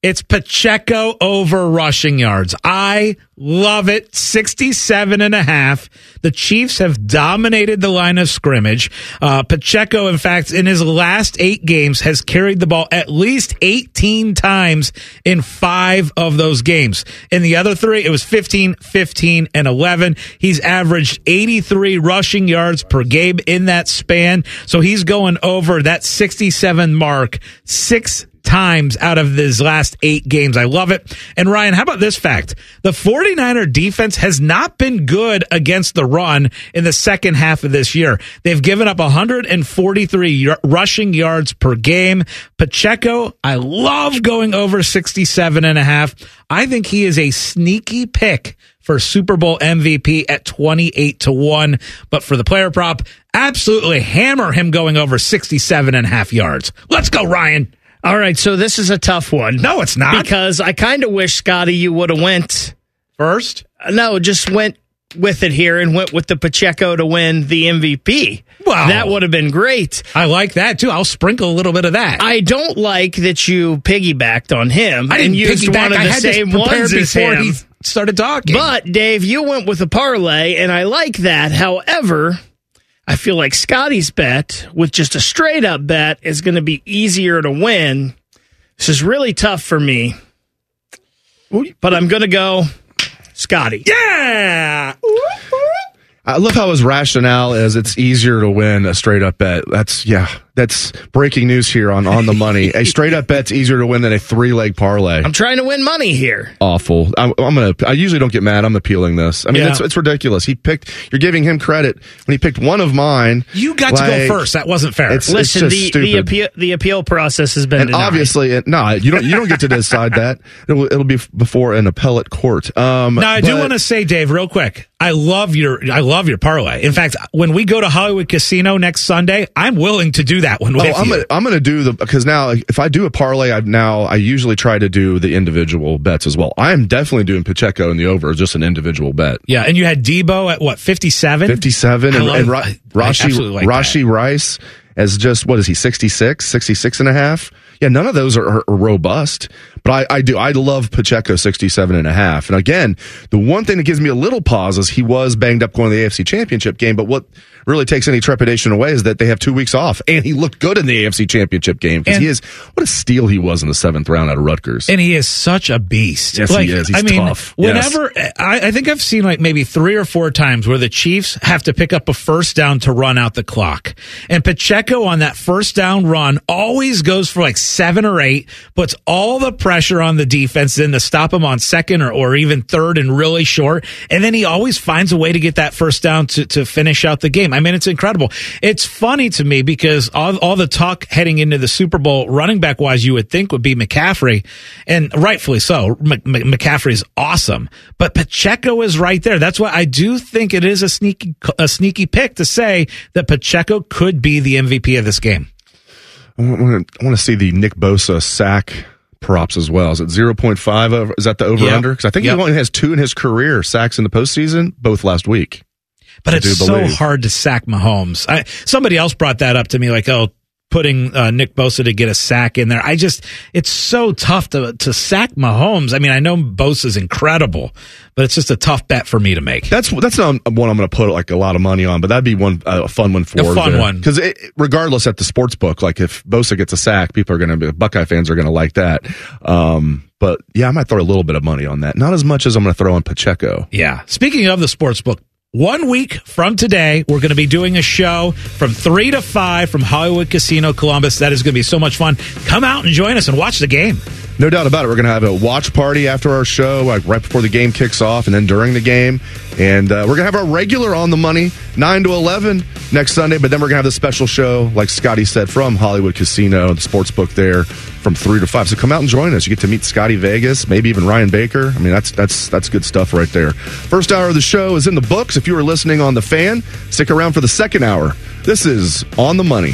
It's Pacheco over rushing yards. I love it. 67 and a half. The Chiefs have dominated the line of scrimmage. Uh, Pacheco, in fact, in his last eight games has carried the ball at least 18 times in five of those games. In the other three, it was 15, 15, and 11. He's averaged 83 rushing yards per game in that span. So he's going over that 67 mark six times out of his last eight games. I love it. And Ryan, how about this fact? The 49er defense has not been good against the run in the second half of this year. They've given up 143 rushing yards per game. Pacheco, I love going over 67 and a half. I think he is a sneaky pick for Super Bowl MVP at 28 to 1. But for the player prop, absolutely hammer him going over 67 and a half yards. Let's go, Ryan. All right, so this is a tough one. No, it's not. Because I kind of wish, Scotty, you would have went first. Uh, no, just went with it here and went with the Pacheco to win the MVP. Wow. That would have been great. I like that too. I'll sprinkle a little bit of that. I don't like that you piggybacked on him I didn't and used piggyback. one of I the had this same prepared ones before him. he started talking. But Dave, you went with a parlay, and I like that. However, I feel like Scotty's bet with just a straight up bet is going to be easier to win. This is really tough for me, but I'm going to go Scotty. Yeah. I love how his rationale is it's easier to win a straight up bet. That's yeah, that's breaking news here on on the money. a straight up bet's easier to win than a three leg parlay. I'm trying to win money here. Awful. I'm, I'm gonna. I usually don't get mad. I'm appealing this. I mean, Yeah. it's it's ridiculous. He picked. You're giving him credit when he picked one of mine. You got to go first. That wasn't fair. It's, Listen, it's just the, the appeal the appeal process has been and denied. obviously, it, no, you don't. You don't get to decide that. It'll, it'll be before an appellate court. Um, Now I do want to say, Dave, real quick. I love your I love your parlay. In fact, when we go to Hollywood Casino next Sunday, I'm willing to do that one oh, with I'm you. gonna I'm gonna do the because now if I do a parlay, I now I usually try to do the individual bets as well. I am definitely doing Pacheco in the over, just an individual bet. yeah, and you had Deebo at what 57? 57 and, love- and Ra- Rashee like Rashee Rice as just what is he 66 66 and a half yeah none of those are, are robust but I, I do. I love Pacheco 67 and a half. And again the one thing that gives me a little pause is he was banged up going to the AFC championship game but what really takes any trepidation away is that they have two weeks off and he looked good in the AFC championship game because he is what a steal he was in the seventh round out of Rutgers And he is such a beast. Yes, he is. He's I mean, tough. Yes. whenever I, I think I've seen like maybe three or four times where the Chiefs have to pick up a first down to run out the clock, and Pacheco on that first down run always goes for like seven or eight, puts all the pressure on the defense then to stop him on second or, or even third and really short, and then he always finds a way to get that first down to to finish out the game. I mean, it's incredible. It's funny to me because all all the talk heading into the Super Bowl, running back wise, you would think would be McCaffrey, and rightfully so. M- M- McCaffrey's awesome, but Pacheco is right there. That's why I do think it is a sneaky a sneaky pick to say that Pacheco could be the MVP of this game. I want to I want to see the Nick Bosa sack props as well. Is it 0.5 over? Is that the over Yep. under? Because I think Yep. he only has two in his career sacks in the postseason, both last week. But I it's so hard to sack Mahomes. I, somebody else brought that up to me, like, oh, putting uh, Nick Bosa to get a sack in there. I just, it's so tough to to sack Mahomes. I mean, I know Bosa's incredible, but it's just a tough bet for me to make. That's that's not one I'm going to put like a lot of money on, but that'd be one uh, a fun one for A fun one. because regardless at the sports book, like if Bosa gets a sack, people are going to be Buckeye fans are going to like that. Um, but yeah, I might throw a little bit of money on that. Not as much as I'm going to throw on Pacheco. Yeah. Speaking of the sports book, one week from today, we're going to be doing a show from 3 to 5 from Hollywood Casino Columbus. That is going to be so much fun. Come out and join us and watch the game. No doubt about it. We're going to have a watch party after our show, like right before the game kicks off and then during the game. And uh, we're going to have our regular on the money, 9 to 11 next Sunday. But then we're going to have the special show, like Scotty said, from Hollywood Casino, the sports book there from 3 to 5. So come out and join us. You get to meet Scotty Vegas, maybe even Ryan Baker. I mean, that's, that's, that's good stuff right there. First hour of the show is in the books. If you were listening on The Fan, stick around for the second hour. This is On the Money.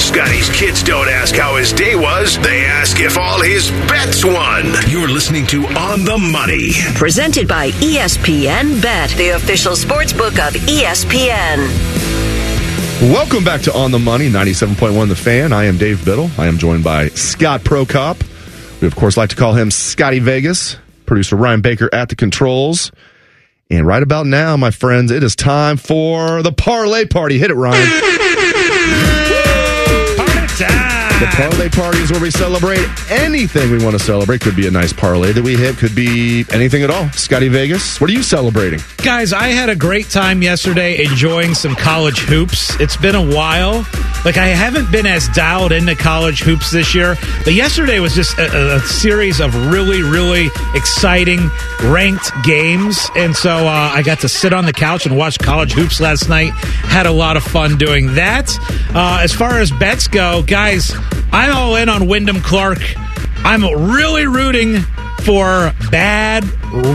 Scotty's kids don't ask how his day was, they ask if all his bets won. You're listening to On the Money. Presented by ESPN Bet, the official sports book of ESPN. Welcome back to On the Money, 97.1 The Fan. I am Dave Biddle. I am joined by Scott Prokop. We, of course, like to call him Scotty Vegas. Producer Ryan Baker at the controls. And right about now, my friends, it is time for the parlay party. Hit it, Ryan. The parlay party is where we celebrate anything we want to celebrate. Could be a nice parlay that we hit, could be anything at all. Scotty Vegas, what are you celebrating? Guys, I had a great time yesterday enjoying some college hoops. It's been a while. Like, I haven't been as dialed into college hoops this year, but yesterday was just a, a series of really, really exciting ranked games. And so uh, I got to sit on the couch and watch college hoops last night. Had a lot of fun doing that. Uh, as far as bets go, guys, I'm all in on Wyndham Clark. I'm really rooting for bad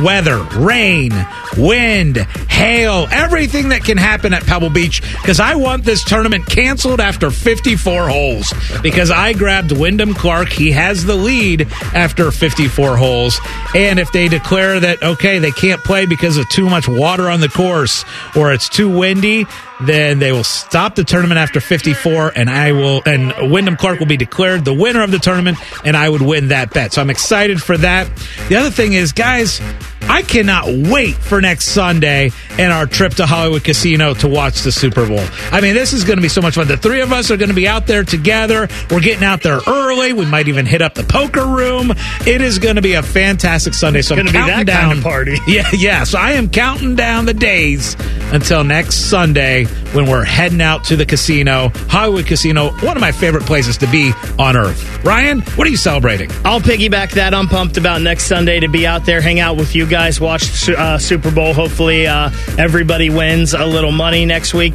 weather, rain, wind, hail, everything that can happen at Pebble Beach because I want this tournament canceled after 54 holes because I grabbed Wyndham Clark. He has the lead after 54 holes. And if they declare that, okay, they can't play because of too much water on the course or it's too windy, then they will stop the tournament after 54 and I will and Wyndham Clark will be declared the winner of the tournament and I would win that bet. So I'm excited for that. The other thing is guys, I cannot wait for next Sunday and our trip to Hollywood Casino to watch the Super Bowl. I mean, this is going to be so much fun. The three of us are going to be out there together. We're getting out there early. We might even hit up the poker room. It is going to be a fantastic Sunday. So I'm Gonna be counting that kind down of party. *laughs* Yeah, yeah. So I am counting down the days until next Sunday when we're heading out to the casino, Hollywood Casino, one of my favorite places to be on earth. Ryan, what are you celebrating? I'll piggyback that. I'm pumped about next Sunday to be out there, hang out with you guys, watch the uh, Super Bowl. Hopefully, uh, everybody wins a little money next week.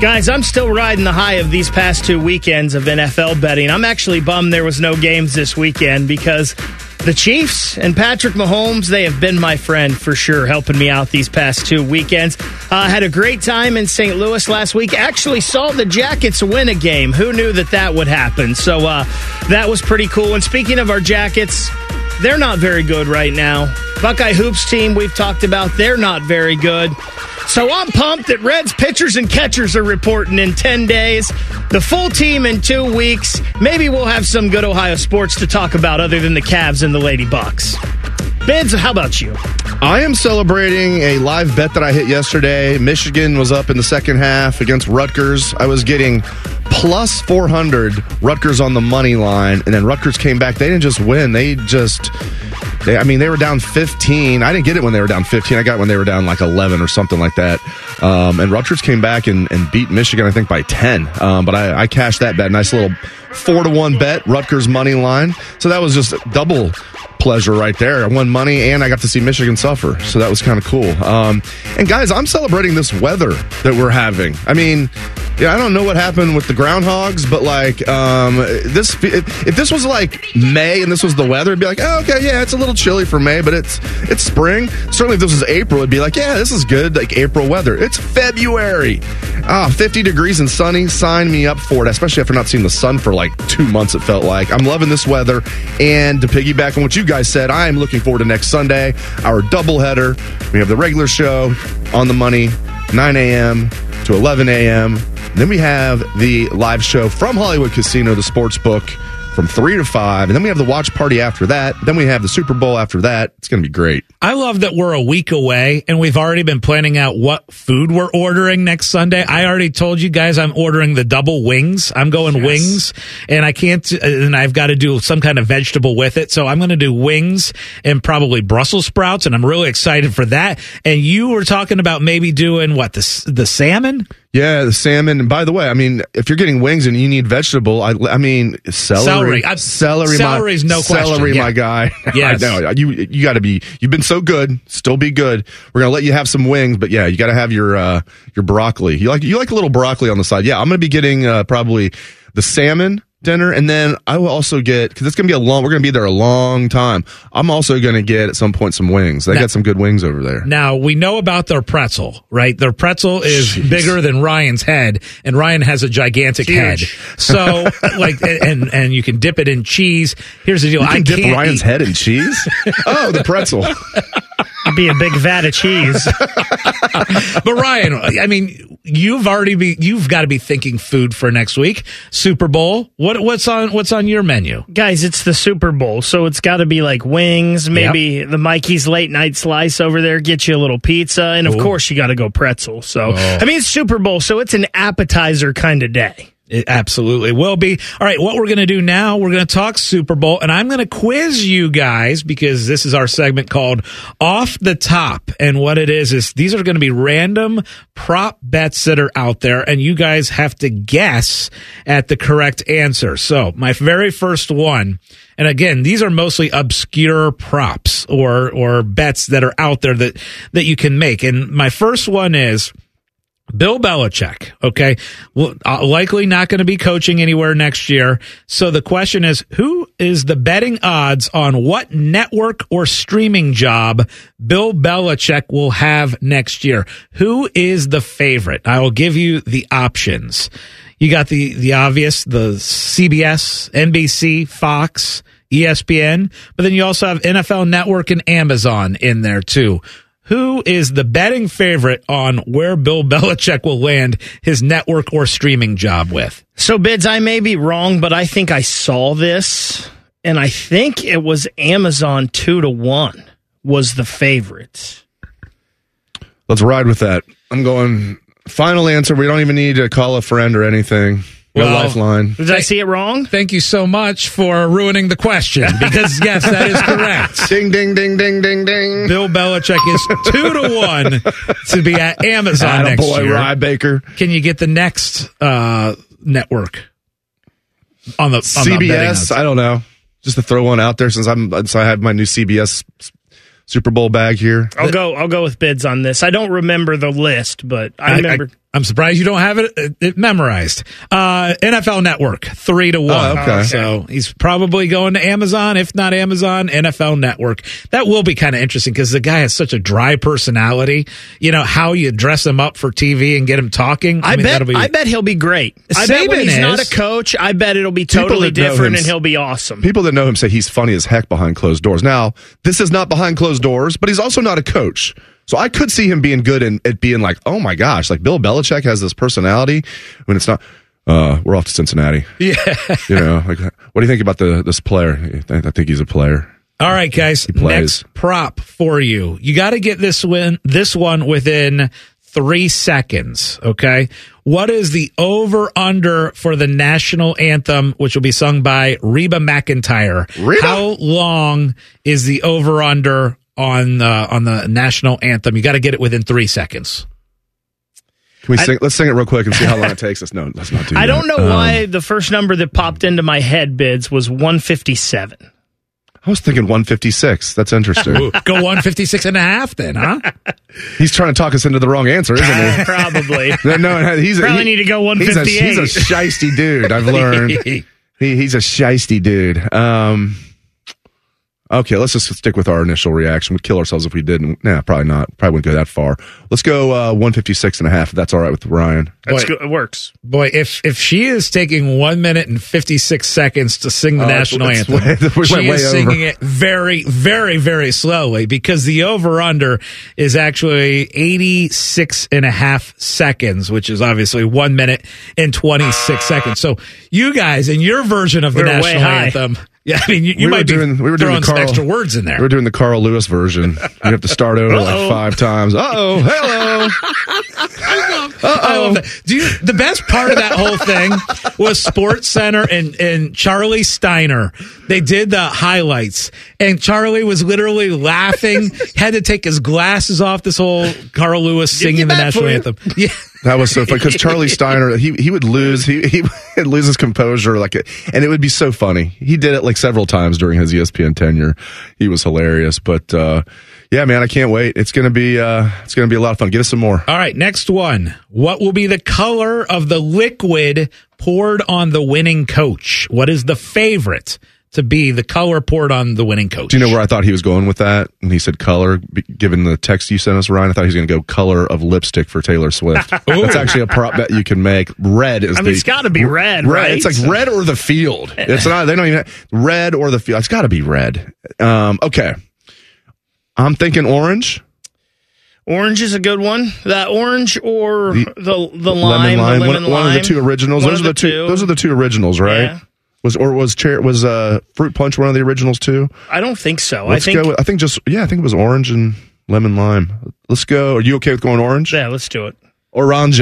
Guys, I'm still riding the high of these past two weekends of NFL betting. I'm actually bummed there was no games this weekend because the Chiefs and Patrick Mahomes, they have been my friend for sure, helping me out these past two weekends. Uh, had a great time in St. Louis last week. Actually saw the Jackets win a game. Who knew that that would happen? So uh, that was pretty cool. And speaking of our Jackets, they're not very good right now. Buckeye Hoops team we've talked about, they're not very good. So I'm pumped that Reds pitchers and catchers are reporting in 10 days. The full team in two weeks. Maybe we'll have some good Ohio sports to talk about other than the Cavs and the Lady Bucks. Bids, how about you? I am celebrating a live bet that I hit yesterday. Michigan was up in the second half against Rutgers. I was getting plus 400 Rutgers on the money line, and then Rutgers came back. They didn't just win, they just. They, I mean, they were down 15. I didn't get it when they were down 15. I got when they were down like 11 or something like that. Um, and Rutgers came back and, and beat Michigan, I think, by 10. Um, but I, I cashed that bet. Nice little four to one bet, Rutgers money line. So that was just double pleasure right there. I won money and I got to see Michigan suffer. So that was kind of cool. Um, and guys, I'm celebrating this weather that we're having. I mean, yeah, I don't know what happened with the groundhogs, but like um, this, if, if this was like May and this was the weather, it'd be like, oh, okay, yeah, it's a little chilly for May, but it's it's spring. Certainly, if this was April, it'd be like, yeah, this is good, like April weather. It's February, ah, 50 degrees and sunny. Sign me up for it, especially after not seeing the sun for like two months. It felt like I'm loving this weather. And to piggyback on what you guys said, I am looking forward to next Sunday, our doubleheader. We have the regular show on the money, 9 a.m. to 11 a.m. Then we have the live show from Hollywood Casino, the sports book, from 3 to 5. And then we have the watch party after that. Then we have the Super Bowl after that. It's going to be great. I love that we're a week away and we've already been planning out what food we're ordering next Sunday. I already told you guys I'm ordering the double wings. I'm going Yes. wings and I can't, uh, and I've got to do some kind of vegetable with it. So I'm going to do wings and probably Brussels sprouts. And I'm really excited for that. And you were talking about maybe doing what, the, the salmon? Yeah, the salmon. And by the way, I mean, if you're getting wings and you need vegetable, I, I mean, celery. Celery. Celery. celery's my, no question, Celery, yeah. my guy. *laughs* Yes. I know. You, you got to be, you've been so good. Still be good. We're going to let you have some wings, but yeah, you got to have your, uh, your broccoli. You like, you like a little broccoli on the side. Yeah, I'm going to be getting, uh, probably the salmon dinner, and then I will also get because it's gonna be a long. We're gonna be there a long time. I'm also gonna get at some point some wings. They Now- got some good wings over there. Now we know about their pretzel, right? Their pretzel is bigger than Ryan's head, and Ryan has a gigantic head. So, *laughs* like, and and you can dip it in cheese. Here's the deal: You can I dip Ryan's eat- head in cheese. *laughs* oh, the pretzel. *laughs* Be a big vat of cheese. *laughs* but Ryan, I mean, you've already be you've got to be thinking food for next week. Super Bowl. What what's on what's on your menu? Guys, it's the Super Bowl, so it's got to be like wings, maybe the Mikey's late night slice over there, get you a little pizza, and of Ooh. course you got to go pretzel. So, Oh. I mean, it's Super Bowl, so it's an appetizer kind of day. It absolutely will be. All right, what we're going to do now, we're going to talk Super Bowl, and I'm going to quiz you guys because this is our segment called Off the Top. And what it is, is these are going to be random prop bets that are out there, and you guys have to guess at the correct answer. So, my very first one, and again, these are mostly obscure props or, or bets that are out there that, that you can make. And my first one is, Bill Belichick, okay, well, uh, likely not going to be coaching anywhere next year. So the question is, who is the betting odds on what network or streaming job Bill Belichick will have next year? Who is the favorite? I will give you the options. You got the the obvious, the CBS, NBC, Fox, ESPN, but then you also have NFL Network and Amazon in there too. Who is the betting favorite on where Bill *laughs* Belichick will land his network or streaming job with? So, Bids, I may be wrong, but I think I saw this, and I think it was Amazon two to one was the favorite. Let's ride with that. I'm going final answer. We don't even need to call a friend or anything. No Well, lifeline. Did I see it wrong? Thank you so much for ruining the question because, yes, that is correct. *laughs* Ding, ding, ding, ding, ding, ding. Bill Belichick is two to one to be at Amazon next Attaboy, year. Rye Baker. Can you get the next uh, network on the on the? CBS. I don't know. Just to throw one out there since I'm since I have my new CBS Super Bowl bag here. I'll go. I'll go with bids on this. I don't remember the list, but I remember. Am surprised you don't have it, it, it memorized. Uh, NFL Network, three to one. Oh, okay. So he's probably going to Amazon. If not Amazon, NFL Network. That will be kind of interesting because the guy has such a dry personality. You know, how you dress him up for TV and get him talking. I, mean, bet. that'll be, I bet he'll be great. I bet when Saban he's not a coach, I bet it'll be totally different, him- and he'll be awesome. People that know him say he's funny as heck behind closed doors. Now, this is not behind closed doors, but he's also not a coach. So I could see him being good and it being like, oh my gosh, like Bill Belichick has this personality when it's not. Uh, we're off to Cincinnati. Yeah. *laughs* You know, like, what do you think about the this player? I think he's a player. All right, guys. plays. Next prop for you. You got to get this win, this one within three seconds. Okay. What is the over under for the national anthem, which will be sung by Reba McEntire? Reba? How long is the over under on uh, on the national anthem? You got to get it within three seconds. Can we sing? let's sing it real quick and see how long it takes us. No, let's not do I that. don't know Um, why the first number that popped into my head bids was 157. I was thinking 156. That's interesting. Go 156 and a half then, huh? *laughs* he's trying to talk us into the wrong answer, isn't he? *laughs* Probably. *laughs* No, no, he's a, Probably he- need to go He's a, 158. he's a shisty dude. I've learned. he, he's a shisty dude. Um, okay, let's just stick with our initial reaction. We'd kill ourselves if we didn't. Nah, probably not. Probably wouldn't go that far. Let's go uh, 156 and a half. If that's all right with Ryan. That's Boy. good. It works. Boy, if if she is taking one minute and fifty six seconds to sing the Oh, national it's anthem, way- *laughs* we she way is over. singing it very, very, very slowly because the over under is actually 86 and a half seconds, which is obviously one minute and twenty six seconds. So you guys in your version of the We were way national high. anthem, yeah, I mean you, you We were might doing- be we were doing throwing the Carl- extra words in there. We're doing the Carl Lewis version. You have to start over like Uh-oh. five times. Uh oh, hello. *laughs* I love that. Do you, the best part of that whole thing was Sports Center and, and Charlie Steiner. They did the highlights, and Charlie was literally laughing. had to take his glasses off. This whole Carl Lewis singing the national for anthem. *laughs* Yeah. That was so funny because Charlie *laughs* Steiner, he he would lose, he he would lose his composure, like, and it would be so funny. He did it like several times during his ESPN tenure. He was hilarious, but uh, yeah, man, I can't wait. It's gonna be uh, it's gonna be a lot of fun. Give us some more. All right, next one. What will be the color of the liquid poured on the winning coach? What is the favorite to be the color poured on the winning coach? Do you know where I thought he was going with that? And he said color, given the text you sent us, Ryan. I thought he was going to go color of lipstick for Taylor Swift. *laughs* That's actually a prop bet you can make. Red is I mean, the. it's gotta be red, right? It's like red or the field. It's not. They don't even red or the field. It's got to be red. Um, okay, I'm thinking orange. Orange is a good one. That orange or the the, lime, lemon lime. the one, lemon one of the two originals. One those are the two. Those are the two originals, right? Yeah. Was or was chair was uh fruit punch one of the originals too? I don't think so. Let's I think go. With, I think just yeah. I think it was orange and lemon lime. Let's go. Are you okay with going orange? Yeah, let's do it. Orange.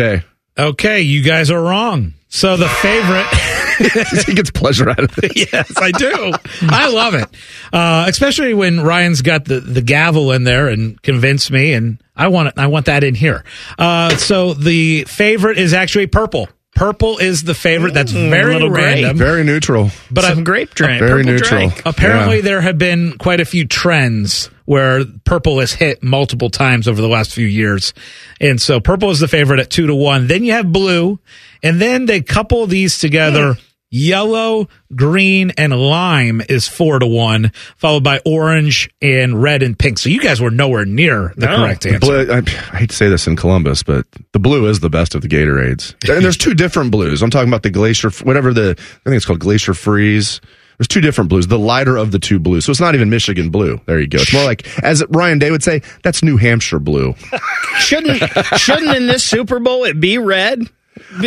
Okay, you guys are wrong. So the favorite. *laughs* *laughs* he gets pleasure out of it. yes, I do. I love it, uh, especially when Ryan's got the, the gavel in there and convinced me, and I want it. I want that in here. Uh, so the favorite is actually purple. Purple is the favorite. That's mm, very little grape. random. Very neutral. But Some I- grape drink. Very purple neutral. drink. Apparently, Yeah. there have been quite a few trends where purple has hit multiple times over the last few years. And so purple is the favorite at two to one. Then you have blue, and then they couple these together. Hmm. Yellow, green, and lime is four to one, followed by orange and red and pink. So you guys were nowhere near the No. correct The answer. blue, I, I hate to say this in Columbus, but the blue is the best of the Gatorades. And there's two different blues. I'm talking about the Glacier, whatever the, I think it's called Glacier Freeze. There's two different blues, the lighter of the two blues. So it's not even Michigan blue. There you go. It's more like, as Ryan Day would say, that's New Hampshire blue. *laughs* Shouldn't shouldn't in this Super Bowl it be red?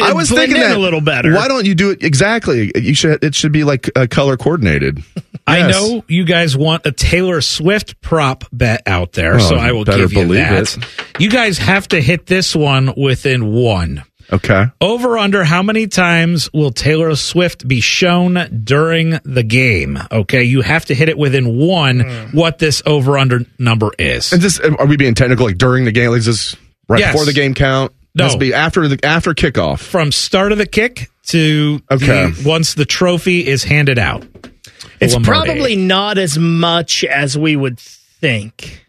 I was thinking in that a little better. Why don't you do it exactly? You should. It should be like uh, color coordinated. *laughs* I Yes. know you guys want a Taylor Swift prop bet out there, Oh, so I will give you that. it. You guys have to hit this one within one. Okay. Over under how many times will Taylor Swift be shown during the game? Okay, you have to hit it within one what this over under number is. And this, are we being technical? Like during the game, like is this right Yes. before the game count? No. Has to be after the after kickoff. From start of the kick to Okay. the- once the trophy is handed out. It's Lombardi. probably not as much as we would think.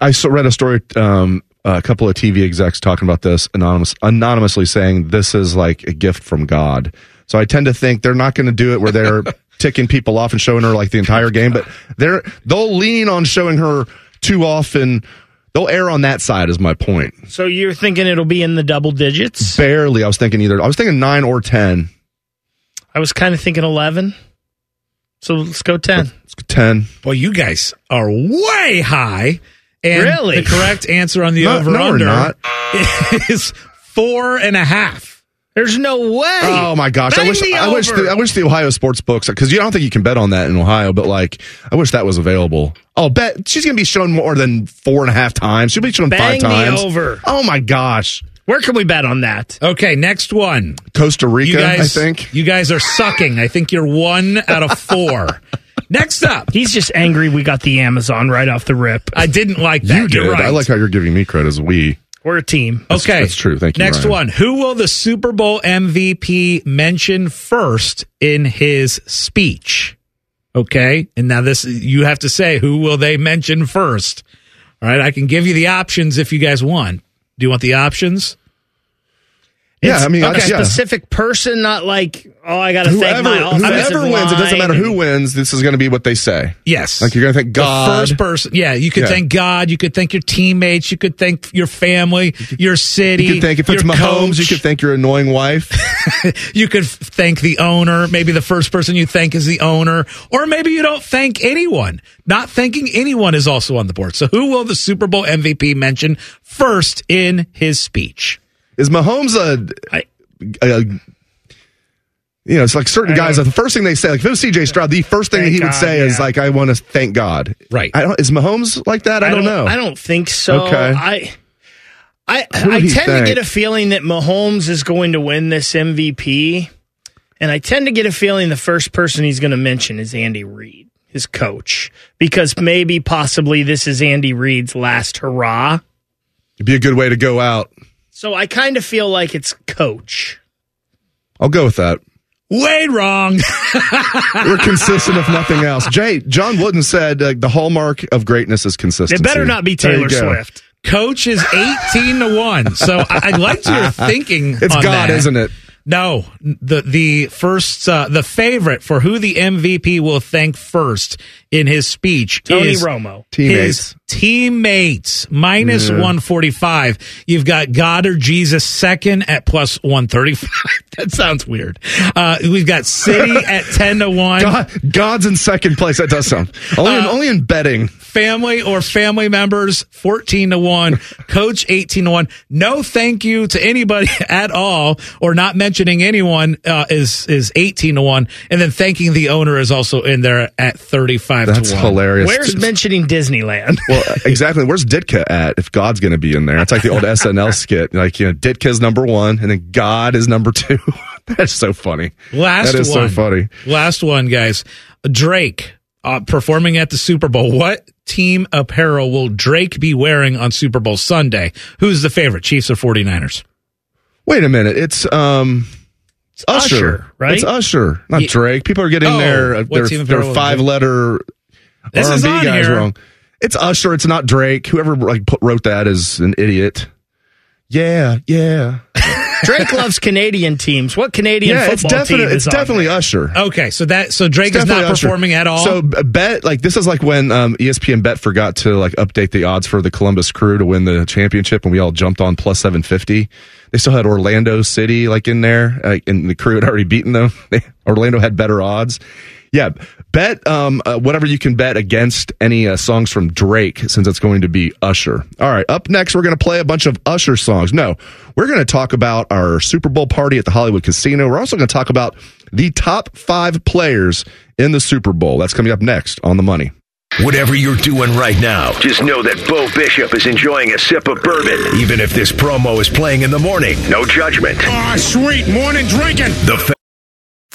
I saw, read a story. Um, a couple of TV execs talking about this anonymous, anonymously saying this is like a gift from God. So I tend to think they're not going to do it where they're *laughs* ticking people off and showing her like the entire game, but they're they'll lean on showing her too often. They'll err on that side. Is my point. So you're thinking it'll be in the double digits? Barely. I was thinking either. I was thinking nine or ten. I was kind of thinking 11. So let's go 10. It's ten. Well, you guys are way high. And Really? the correct answer on the No- over no, under not. *laughs* is four and a half. There's no way. Oh my gosh! I wish the I wish the, I wish the Ohio sports books because you don't think you can bet on that in Ohio, but like I wish that was available. Oh, bet she's gonna be shown more than four and a half times. She'll be shown Bang five the times. over. Oh my gosh! Where can we bet on that? Okay, next one. Costa Rica, You guys, I think. you guys are sucking. I think you're one out of four. *laughs* Next up, He's just angry we got the Amazon right off the rip. I didn't like that. You did. You're right. I like how you're giving me credit as we. We're a team. Okay, that's true. Thank you, Next Ryan. one. Who will the Super Bowl MVP mention first in his speech? Okay, and now this you have to say who will they mention first. All right, I can give you the options if you guys want. Do you want the options? Yeah, I mean, a I- yeah. specific person, not like, oh, I got to thank my whoever wins, it doesn't matter who wins. This is going to be what they say. Yes. Like you're going to thank God. The first person. Yeah, you could Yeah. thank God. You could thank your teammates. You could thank your family, your city. You could thank if it's Mahomes. You could thank your annoying wife. *laughs* you could thank the owner. Maybe the first person you thank is the owner, or maybe you don't thank anyone. Not thanking anyone is also on the board. So, who will the Super Bowl MVP mention first in his speech? Is Mahomes a, a you know, it's like certain guys. The first thing they say, like if it was C.J. Stroud, the first thing that he would God, say is like, "I want to thank God." Right. I don't. Is Mahomes like that? I, don't, know. I don't think so. Okay. I I I tend think? to get a feeling that Mahomes is going to win this MVP, and I tend to get a feeling the first person he's going to mention is Andy Reid, his coach, because maybe possibly this is Andy Reid's last hurrah. It'd be a good way to go out. So I kind of feel like it's coach. I'll go with that. Way wrong. *laughs* We're consistent if nothing else. Jay, John Wooden said uh, the hallmark of greatness is consistency. It better not be Taylor. Swift. Coach is 18 to 1. So I, I liked your *laughs* thinking. It's God, that. isn't it? No, the the first uh, the favorite for who the MVP will thank first in his speech Tony is Romo. Teammates. His teammates minus Yeah. 145. You've got God or Jesus second at plus 135. *laughs* that sounds weird. Uh, we've got City *laughs* at 10 to 1. God, God's in second place. That does sound only in, Uh, only in betting. family or family members 14 to 1 *laughs* coach 18 to 1 no thank you to anybody at all or not mentioning anyone uh, is is 18 to 1 and then thanking the owner is also in there at 35 That's to 1 hilarious. Where's mentioning Disneyland? Well, *laughs* exactly. Where's Ditka at? If God's going to be in there, it's like the old *laughs* SNL skit. Like you know, Ditka's number one, and then God is number two. *laughs* That's so funny. last that is one so funny. last one guys drake uh, performing at the super bowl what team apparel will drake be wearing on super bowl sunday who's the favorite chiefs or 49ers Wait a minute. It's um. It's Usher, Usher, right? It's Usher, not Drake. People are getting Oh, their their, their five letter This R&B guys here. wrong. It's Usher. It's not Drake. Whoever like put, wrote that is an idiot. Yeah, yeah, Drake *laughs* loves Canadian teams. What Canadian yeah. football It's definitely team is it's on definitely there? Usher. okay so that so drake It's is not Usher. performing at all So bet like this is like when um, ESPN Bet forgot to like update the odds for the Columbus Crew to win the championship, and we all jumped on plus seven fifty. They still had Orlando City like in there, like, and the Crew had already beaten them. *laughs* They, Orlando had better odds. Yeah, bet um, uh, whatever you can bet against any uh, songs from Drake, since it's going to be Usher. All right, up next we're going to play a bunch of Usher songs. No, we're going to talk about our Super Bowl party at the Hollywood Casino. We're also going to talk about the top five players in the Super Bowl. That's coming up next on the Money. Whatever you're doing right now, just know that Bo Bishop is enjoying a sip of bourbon, even if this promo is playing in the morning. No judgment. Ah, sweet morning drinking. The fa-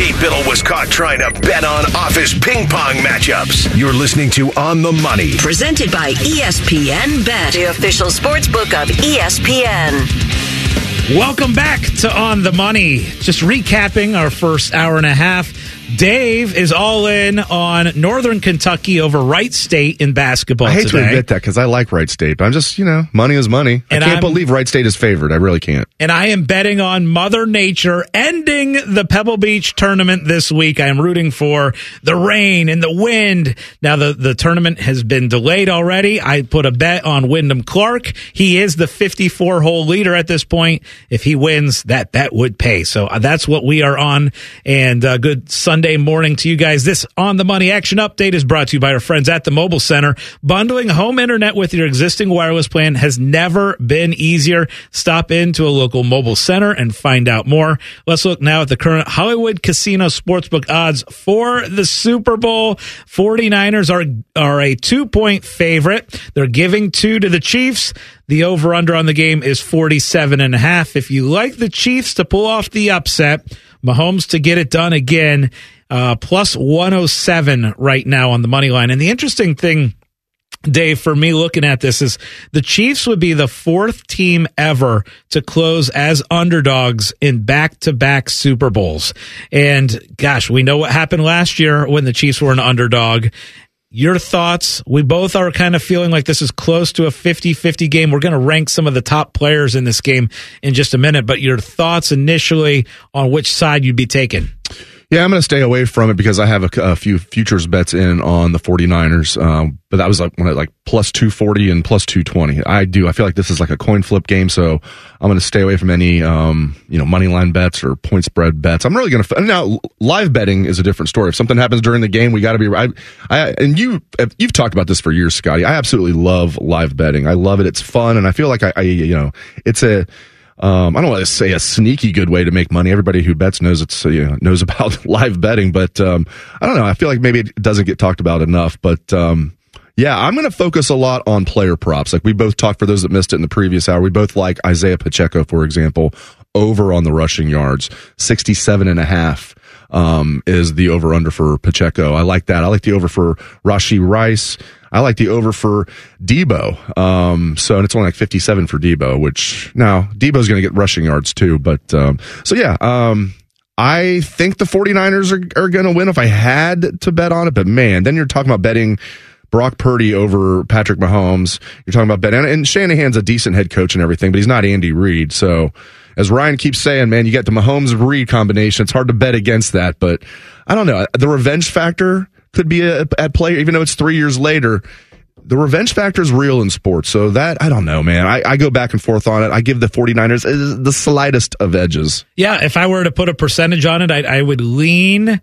T. Biddle was caught trying to bet on office ping pong matchups. You're listening to On the Money. Presented by ESPN Bet, the official sports book of ESPN. Welcome back to On the Money. Just recapping our first hour and a half. Dave is all in on Northern Kentucky over Wright State in basketball I hate today. to admit that because I like Wright State, but I'm just, you know, money is money. And I can't I'm- believe Wright State is favored. I really can't. and I am betting on Mother Nature ending the Pebble Beach tournament this week. I am rooting for the rain and the wind. Now the, the tournament has been delayed already. I put a bet on Wyndham Clark. He is the 54 hole leader at this point. If he wins, that bet would pay. So uh, that's what we are on. And uh, good Sunday morning to you guys. This on the money action update is brought to you by our friends at the Mobile Center. Bundling home internet with your existing wireless plan has never been easier. Stop into a local mobile center and find out more. Let's look now at the current Hollywood Casino Sportsbook odds for the Super Bowl. 49ers are, are a two point favorite. They're giving two to the Chiefs. The over under on the game is 47 and a half. If you like the Chiefs to pull off the upset, Mahomes to get it done again, uh, plus 107 right now on the money line. And the interesting thing, Dave, for me looking at this is the Chiefs would be the fourth team ever to close as underdogs in back to back Super Bowls. And gosh, we know what happened last year when the Chiefs were an underdog. Your thoughts? We both are kind of feeling like this is close to a 50 50 game. We're going to rank some of the top players in this game in just a minute, but your thoughts initially on which side you'd be taking? Yeah, I'm going to stay away from it because I have a, a few futures bets in on the 49ers. Um, but that was like when I like plus 240 and plus 220. I do. I feel like this is like a coin flip game. So I'm going to stay away from any, um, you know, money line bets or point spread bets. I'm really going to, now live betting is a different story. If something happens during the game, we got to be, I, I, and you, you've talked about this for years, Scotty. I absolutely love live betting. I love it. It's fun. And I feel like I, I you know, it's a, um, I don't want to say a sneaky good way to make money. Everybody who bets knows it's you know, knows *laughs* about live betting, but um, I don't know. I feel like maybe it doesn't get talked about enough. But um, yeah, I'm going to focus a lot on player props. Like we both talked for those that missed it in the previous hour. We both like Isaiah Pacheco, for example, over on the rushing yards, 67 and a half um, is the over under for Pacheco. I like that. I like the over for Rashee Rice. I like the over for Deebo. Um, so and it's only like 57 for Deebo, which now Deebo's going to get rushing yards too. But, um, so yeah, um, I think the 49ers are, are going to win if I had to bet on it. But man, then you're talking about betting Brock Purdy over Patrick Mahomes. You're talking about betting, and Shanahan's a decent head coach and everything, but he's not Andy Reid. So as Ryan keeps saying, man, you get the Mahomes Reid combination. It's hard to bet against that, but I don't know. The revenge factor could be a, at play, even though it's three years later. The revenge factor is real in sports. So that, I don't know, man. I, I go back and forth on it. I give the 49ers eh, the slightest of edges. Yeah, if I were to put a percentage on it, I, I would lean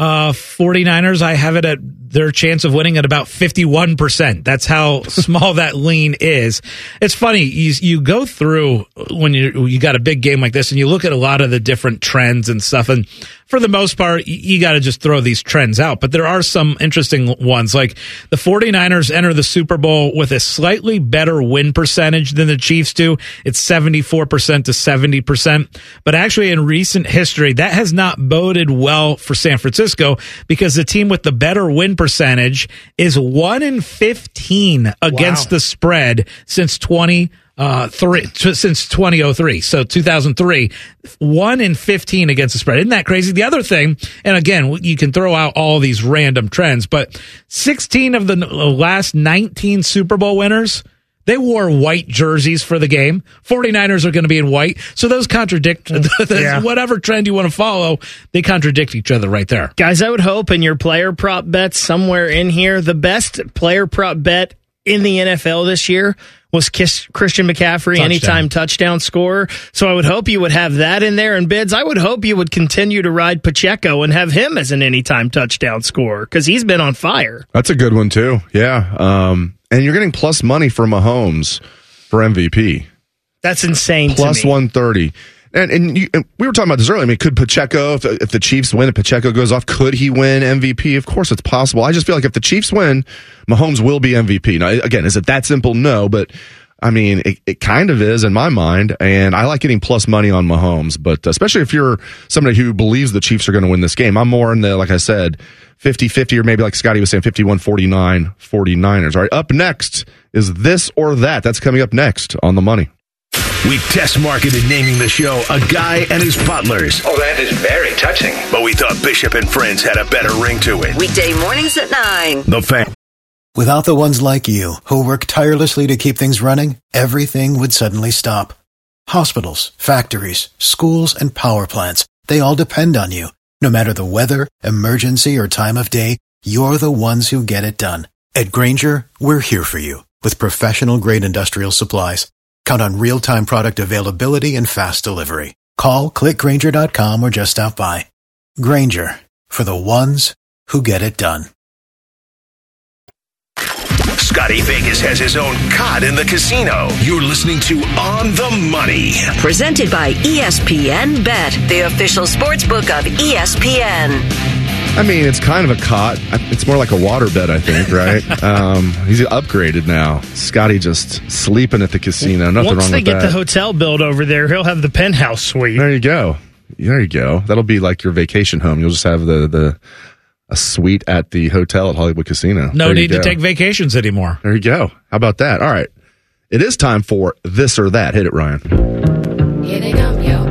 uh, 49ers, I have it at their chance of winning at about 51%. That's how *laughs* small that lean is. It's funny. You, you go through when you, you got a big game like this and you look at a lot of the different trends and stuff. And for the most part, you got to just throw these trends out. But there are some interesting ones. Like the 49ers enter the Super Bowl with a slightly better win percentage than the Chiefs do. It's 74% to 70%. But actually, in recent history, that has not boded well for San Francisco because the team with the better win percentage is 1 in 15 against wow. the spread since 20- uh, three t- since 2003. So 2003, one in 15 against the spread. Isn't that crazy? The other thing, and again, you can throw out all these random trends, but 16 of the last 19 Super Bowl winners, they wore white jerseys for the game. 49ers are going to be in white. So those contradict *laughs* yeah. whatever trend you want to follow. They contradict each other right there. Guys, I would hope in your player prop bets somewhere in here, the best player prop bet in the NFL this year was Kiss, Christian McCaffrey touchdown. anytime touchdown scorer. So I would hope you would have that in there in bids. I would hope you would continue to ride Pacheco and have him as an anytime touchdown scorer because he's been on fire. That's a good one too. Yeah. Um, and you're getting plus money for Mahomes for MVP. That's insane. Plus 130. And, and, you, and, we were talking about this earlier. I mean, could Pacheco, if, if the Chiefs win and Pacheco goes off, could he win MVP? Of course, it's possible. I just feel like if the Chiefs win, Mahomes will be MVP. Now, again, is it that simple? No, but I mean, it, it kind of is in my mind. And I like getting plus money on Mahomes, but uh, especially if you're somebody who believes the Chiefs are going to win this game, I'm more in the, like I said, 50 50, or maybe like Scotty was saying, 51 49 49ers. All right, up next is this or that. That's coming up next on the money. We test marketed naming the show A Guy and His Butlers. Oh, that is very touching. But we thought Bishop and Friends had a better ring to it. Weekday mornings at 9. The Fan. Without the ones like you, who work tirelessly to keep things running, everything would suddenly stop. Hospitals, factories, schools, and power plants, they all depend on you. No matter the weather, emergency, or time of day, you're the ones who get it done. At Grainger, we're here for you with professional grade industrial supplies. Count on real-time product availability and fast delivery. Call, clickgrainger.com, or just stop by. Grainger for the ones who get it done. Scotty Vegas has his own cot in the casino. You're listening to On the Money. Presented by ESPN Bet, the official sports book of ESPN. I mean, it's kind of a cot. It's more like a waterbed, I think, *laughs* right? um, he's upgraded now. Scotty just sleeping at the casino. Nothing wrong with that. Once wrong they with get that. the hotel built over there, he'll have the penthouse suite. There you go. There you go. That'll be like your vacation home. You'll just have the the a suite at the hotel at Hollywood Casino. No There need to take vacations anymore. There you go. How about that? All right. It is time for this or that. Hit it, Ryan. Here they come, yo.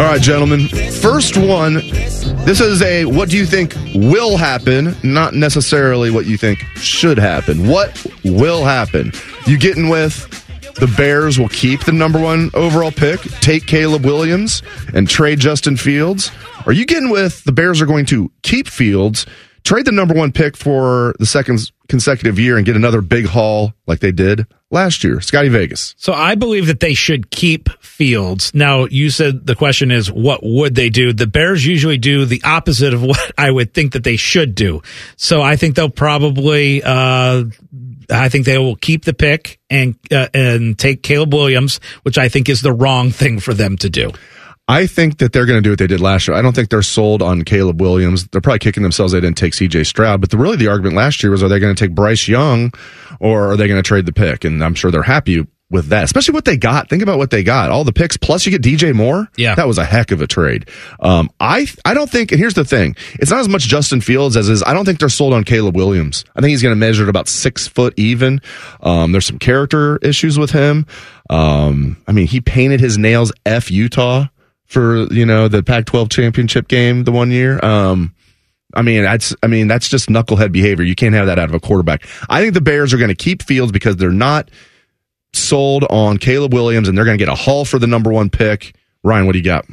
All right, gentlemen. First one. This is a what do you think will happen, not necessarily what you think should happen. What will happen? You getting with the Bears will keep the number one overall pick, take Caleb Williams, and trade Justin Fields? Are you getting with the Bears are going to keep Fields, trade the number one pick for the second consecutive year, and get another big haul like they did last year? Scotty Vegas. So I believe that they should keep Fields. Now, you said the question is, what would they do? The Bears usually do the opposite of *laughs* what I would think that they should do. So I think they'll probably, uh, I think they will keep the pick and uh, and take Caleb Williams, which I think is the wrong thing for them to do. I think that they're going to do what they did last year. I don't think they're sold on Caleb Williams. They're probably kicking themselves they didn't take CJ Stroud. But the, really, the argument last year was: Are they going to take Bryce Young, or are they going to trade the pick? And I'm sure they're happy with that, especially what they got. Think about what they got. All the picks plus you get DJ Moore. Yeah. That was a heck of a trade. Um, I, I don't think, and here's the thing. It's not as much Justin Fields as is, I don't think they're sold on Caleb Williams. I think he's going to measure at about six foot even. Um, there's some character issues with him. Um, I mean, he painted his nails F Utah for, you know, the Pac 12 championship game the one year. Um, I mean, that's I mean, that's just knucklehead behavior. You can't have that out of a quarterback. I think the Bears are going to keep Fields because they're not sold on Caleb Williams and they're going to get a haul for the number one pick. Ryan, what do you got?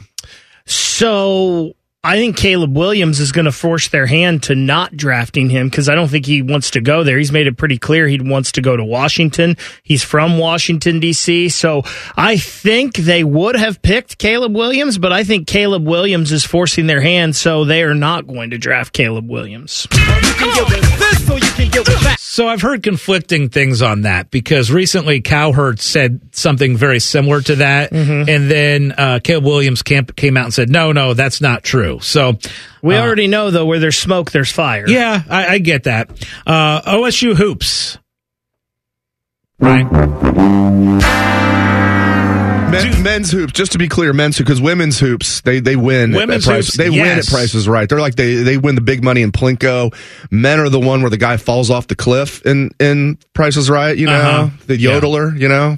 So I think Caleb Williams is going to force their hand to not drafting him because I don't think he wants to go there. He's made it pretty clear he wants to go to Washington. He's from Washington, D.C. So I think they would have picked Caleb Williams, but I think Caleb Williams is forcing their hand, so they are not going to draft Caleb Williams. So I've heard conflicting things on that because recently Cowherd said something very similar to that, Mm-hmm. and then uh, Caleb Williams camp came out and said, "No, no, that's not true." So We uh, already know, though, where there's smoke, there's fire. yeah, I, I get that. Uh, OSU hoops. Men, men's hoops, just to be clear, men's hoops because women's hoops they they win. Women's hoops, they win at prices right. They're like they they win the big money in Plinko. Men are the one where the guy falls off the cliff in in prices right. You know Uh-huh. the yodeler. You know.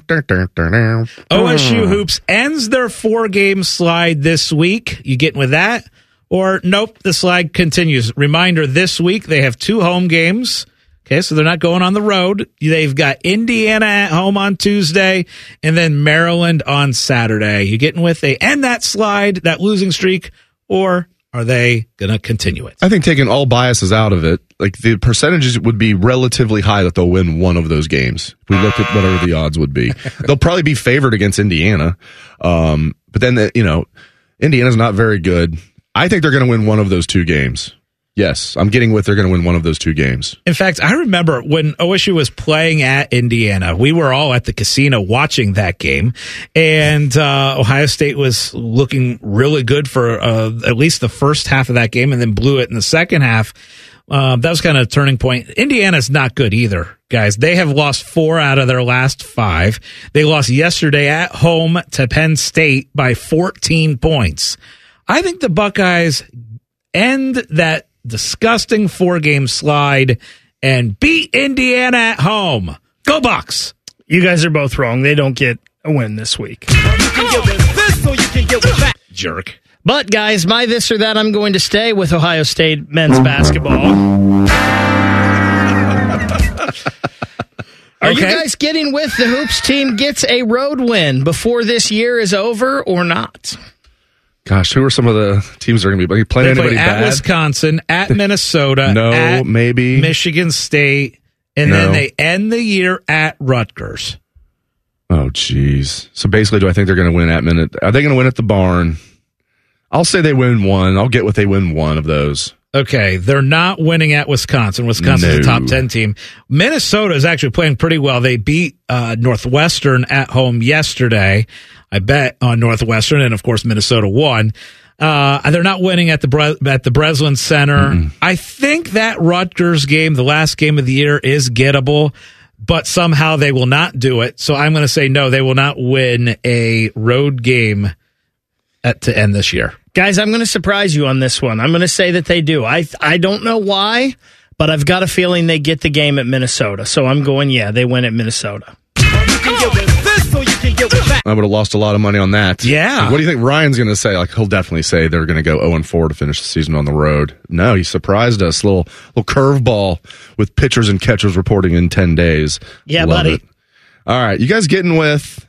OSU hoops ends their four game slide this week. You getting with that? Or nope, the slide continues. Reminder this week they have two home games. Okay, so they're not going on the road. They've got Indiana at home on Tuesday and then Maryland on Saturday. You getting with they end that slide, that losing streak, or are they going to continue it? I think taking all biases out of it, like the percentages would be relatively high that they'll win one of those games. If we looked at whatever the odds would be, *laughs* they'll probably be favored against Indiana. Um, but then the, you know, Indiana's not very good. I think they're going to win one of those two games. Yes, I'm getting with they're going to win one of those two games. In fact, I remember when OSU was playing at Indiana, we were all at the casino watching that game, and uh, Ohio State was looking really good for uh, at least the first half of that game, and then blew it in the second half. Uh, that was kind of a turning point. Indiana's not good either, guys. They have lost four out of their last five. They lost yesterday at home to Penn State by 14 points. I think the Buckeyes end that disgusting four game slide and beat Indiana at home. Go Bucks. You guys are both wrong. They don't get a win this week. Jerk. But guys, my this or that, I'm going to stay with Ohio State men's mhm. basketball. *laughs* Are you guys getting with the hoops team gets a road win before this year is over or not? Gosh, who are some of the teams that are going to be playing They play anybody at bad? Wisconsin, at Minnesota, No, at maybe. Michigan State, and No. then they end the year at Rutgers. Oh, jeez. So basically, do I think they're going to win at minute? Are they going to win at the barn? I'll say they win one. I'll get what they win one of those. Okay, they're not winning at Wisconsin. Wisconsin's a top 10 team. Minnesota is actually playing pretty well. They beat uh, Northwestern at home yesterday. I bet on Northwestern, and of course, Minnesota won. Uh, they're not winning at the Bre- at the Breslin Center. I think that Rutgers game, the last game of the year, is gettable, but somehow they will not do it. So I'm going to say no. They will not win a road game at, to end this year. Guys, I'm going to surprise you on this one. I'm going to say that they do. I I don't know why, but I've got a feeling they get the game at Minnesota. So I'm going, yeah, they win at Minnesota. I would have lost a lot of money on that. Yeah. Like, what do you think Ryan's going to say? Like he'll definitely say they're going to go 0 and 4 to finish the season on the road. No, he surprised us. Little little curveball with pitchers and catchers reporting in 10 days. Yeah, Love buddy. it. All right, you guys getting with?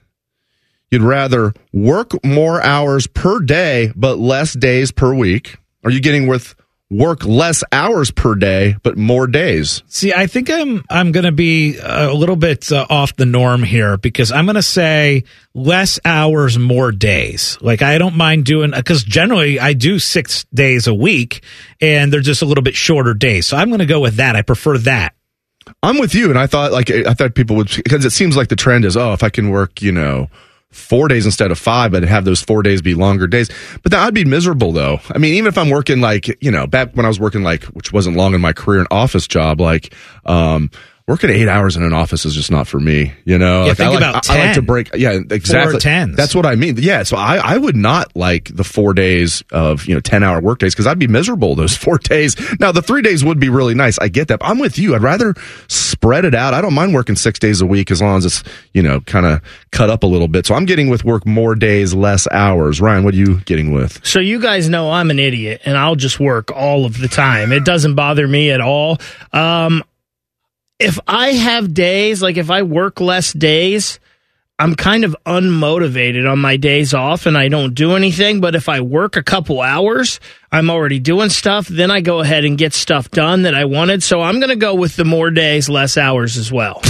You'd rather work more hours per day but less days per week? Are you getting with work less hours per day but more days? See, I think I'm I'm going to be a little bit uh, off the norm here because I'm going to say less hours, more days. Like I don't mind doing because generally I do six days a week, and they're just a little bit shorter days. So I'm going to go with that. I prefer that. I'm with you, and I thought like I thought people would because it seems like the trend is oh if I can work you know four days instead of five, but have those four days be longer days. But that, I'd be miserable though. I mean, even if I'm working like you know back when I was working like which wasn't long in my career, an office job like. um Working eight hours in an office is just not for me, you know. Yeah, like, think I like, about I, I like to break. Yeah, exactly. tens. That's what I mean. Yeah, so I, I would not like the four days of you know ten hour work days because I'd be miserable those *laughs* four days. Now the three days would be really nice. I get that. But I'm with you. I'd rather spread it out. I don't mind working six days a week as long as it's you know kind of cut up a little bit. So I'm getting with work more days, less hours. Ryan, what are you getting with? So you guys know I'm an idiot and I'll just work all of the time. It doesn't bother me at all. Um, if I have days, like if I work less days, I'm kind of unmotivated on my days off and I don't do anything. But if I work a couple hours, I'm already doing stuff. Then I go ahead and get stuff done that I wanted. So I'm going to go with the more days, less hours as well.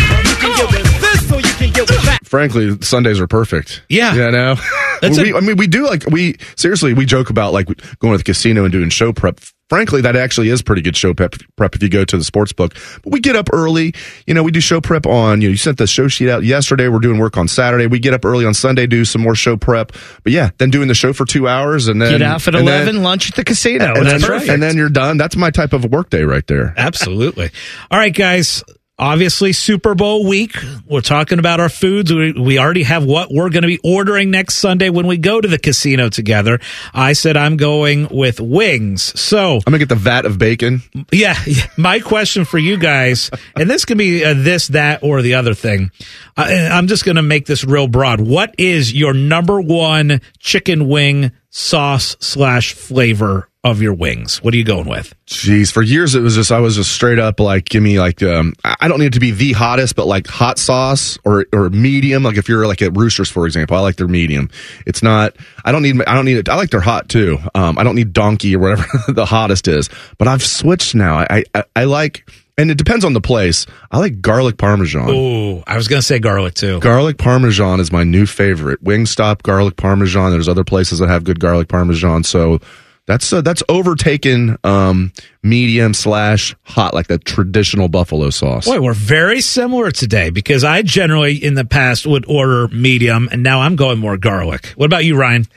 Frankly, Sundays are perfect. Yeah. you know. *laughs* That's we, a- I mean, we do like we seriously we joke about like going to the casino and doing show prep. Frankly, that actually is pretty good show prep, prep if you go to the sports book. But we get up early. You know, we do show prep on, you know, you sent the show sheet out yesterday. We're doing work on Saturday. We get up early on Sunday, do some more show prep. But yeah, then doing the show for two hours and then Get off at and then- 11, lunch at the casino. and, That's then, perfect. and then you're done. That's my type of work day right there. Absolutely. All right, guys. Obviously, Super Bowl week. We're talking about our foods. We, we already have what we're going to be ordering next Sunday when we go to the casino together. I said I'm going with wings. So I'm gonna get the vat of bacon. Yeah. *laughs* My question for you guys, and this can be uh, this, that, or the other thing. And I'm just going to make this real broad. What is your number one chicken wing sauce slash flavor of your wings? What are you going with? Jeez, for years it was just I was just straight up like give me like um I don't need it to be the hottest, but like hot sauce or or medium. Like if you're like at Roosters, for example, I like their medium. It's not I don't need I don't need it. I like their hot too. Um, I don't need donkey or whatever *laughs* the hottest is. But I've switched now. I I, I like. And it depends on the place. I like garlic parmesan. Oh, I was going to say garlic too. Garlic parmesan is my new favorite. Wingstop garlic parmesan. There's other places that have good garlic parmesan. So that's uh, that's overtaken um, medium slash hot, like the traditional buffalo sauce. Boy, we're very similar today because I generally in the past would order medium and now I'm going more garlic. What about you, Ryan?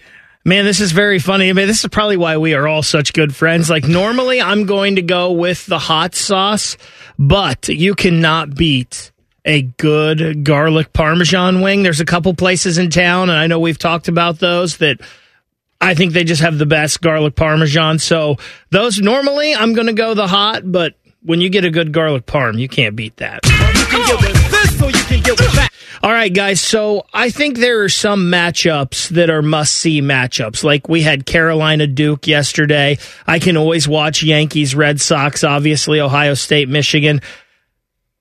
Man, this is very funny. I mean, this is probably why we are all such good friends. Like, normally I'm going to go with the hot sauce, but you cannot beat a good garlic parmesan wing. There's a couple places in town, and I know we've talked about those that I think they just have the best garlic parmesan. So, those normally I'm going to go the hot, but when you get a good garlic parm, you can't beat that. All right, guys. So I think there are some matchups that are must see matchups. Like we had Carolina Duke yesterday. I can always watch Yankees, Red Sox, obviously, Ohio State, Michigan.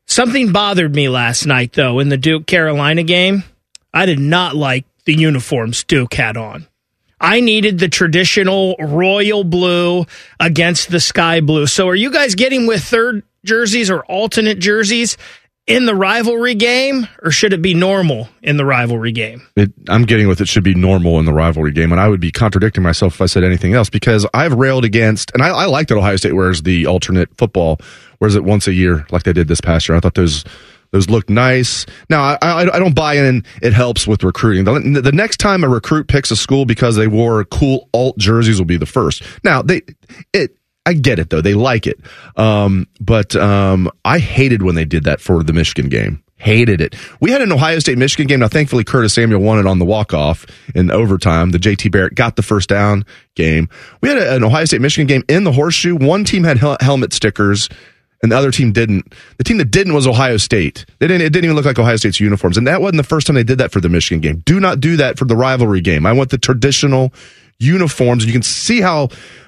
Something bothered me last night, though, in the Duke Carolina game. I did not like the uniforms Duke had on. I needed the traditional royal blue against the sky blue. So are you guys getting with third jerseys or alternate jerseys in the rivalry game, or should it be normal in the rivalry game? It, I'm getting with it should be normal in the rivalry game, and I would be contradicting myself if I said anything else because I've railed against, and I, I like that Ohio State wears the alternate football, wears it once a year like they did this past year. I thought those those looked nice. Now I, I, I don't buy in. It helps with recruiting. The, the next time a recruit picks a school because they wore cool alt jerseys will be the first. Now they it. I get it though. They like it. Um, but um, I hated when they did that for the Michigan game. Hated it. We had an Ohio State Michigan game. Now, thankfully, Curtis Samuel won it on the walk off in overtime. The JT Barrett got the first down game. We had a- an Ohio State Michigan game in the horseshoe. One team had hel- helmet stickers and the other team didn't. The team that didn't was Ohio State. They didn't. It didn't even look like Ohio State's uniforms, and that wasn't the first time they did that for the Michigan game. Do not do that for the rivalry game. I want the traditional uniforms, you can see how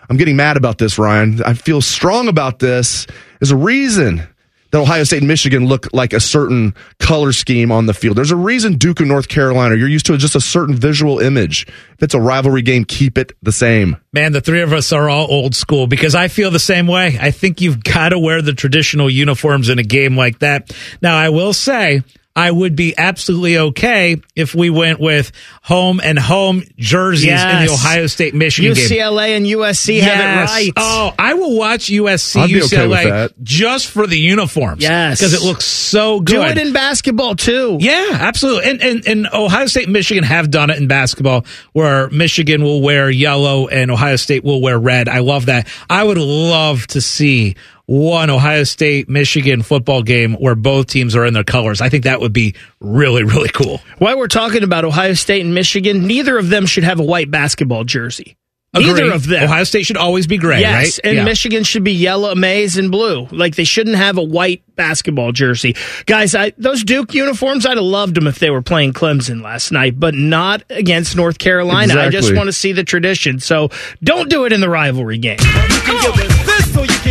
I'm getting mad about this, Ryan. I feel strong about this. There's a reason that Ohio State and Michigan look like a certain color scheme on the field. There's a reason Duke and North Carolina, you're used to just a certain visual image. If it's a rivalry game, keep it the same. Man, the three of us are all old school because I feel the same way. I think you've got to wear the traditional uniforms in a game like that. Now, I will say, I would be absolutely okay if we went with home and home jerseys in the Ohio State Michigan game. UCLA and USC have it right. Oh, I will watch USC I'd be okay UCLA just for the uniforms. Yes. because it looks so good. Do it in basketball too. Yeah, absolutely. And, and and Ohio State and Michigan have done it in basketball where Michigan will wear yellow and Ohio State will wear red. I love that. I would love to see one Ohio State Michigan football game where both teams are in their colors. I think that would be really really cool. While we're talking about Ohio State and Michigan, neither of them should have a white basketball jersey. Neither Agreed. of them. Ohio State should always be gray, yes, right? and Yeah. Michigan should be yellow, maize, and blue. Like they shouldn't have a white basketball jersey. Guys, I, those Duke uniforms, I'd have loved them if they were playing Clemson last night, but not against North Carolina. I just want to see the tradition. So don't do it in the rivalry game.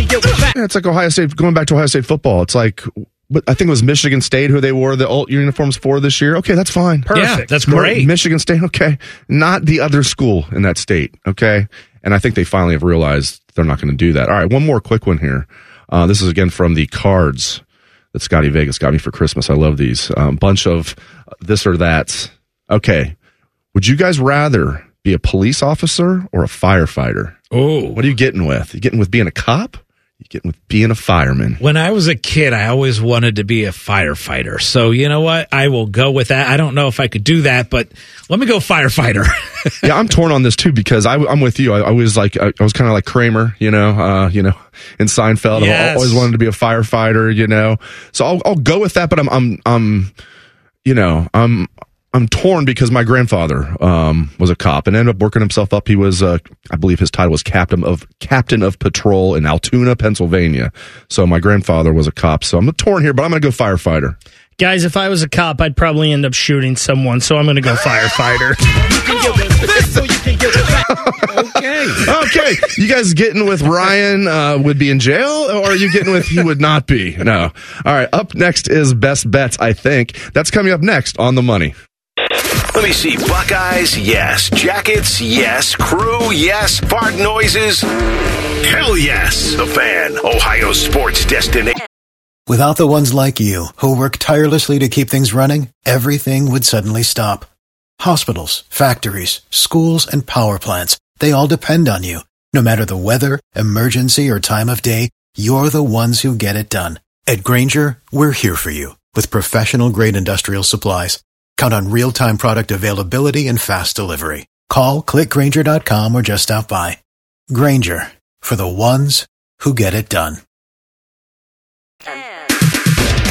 Yeah, it's like Ohio State going back to Ohio State football. It's like, but I think it was Michigan State who they wore the alt uniforms for this year. Okay, that's fine. Yeah, that's great. Michigan State, *laughs* okay, not the other school in that state. Okay, and I think they finally have realized they're not going to do that. All right, one more quick one here. Uh, this is again from the cards that Scotty Vegas got me for Christmas. I love these. A um, bunch of this or that. Okay, would you guys rather be a police officer or a firefighter? Oh, What are you getting with? You getting with being a cop? You getting with being a fireman? When I was a kid, I always wanted to be a firefighter. So you know what? I will go with that. I don't know if I could do that, but let me go firefighter. *laughs* yeah, I'm torn on this too because I, am with you. I, I was like, I, I was kind of like Kramer, you know, uh, you know, in Seinfeld. I always wanted to be a firefighter, you know. So I'll, I'll go with that, but I'm, I'm, I'm, you know, I'm, I'm torn because my grandfather um, was a cop and ended up working himself up. He was, uh, I believe, his title was captain of captain of patrol in Altoona, Pennsylvania. So my grandfather was a cop. So I'm torn here, but I'm going to go firefighter. Guys, if I was a cop, I'd probably end up shooting someone, so I'm going to go firefighter. *laughs* okay. Okay. You guys getting with Ryan uh, would be in jail, or are you getting with he would not be? No. All right. Up next is best bets. I think that's coming up next on the money. Let me see. Buckeyes, yes. Jackets, yes. Crew, yes. Fart noises, hell yes. The fan, Ohio sports destination. Without the ones like you, who work tirelessly to keep things running, everything would suddenly stop. Hospitals, factories, schools, and power plants, they all depend on you. No matter the weather, emergency, or time of day, you're the ones who get it done. At Grainger, we're here for you with professional grade industrial supplies. Count on real time product availability and fast delivery. Call clickgrainger.com or just stop by. Grainger for the ones who get it done.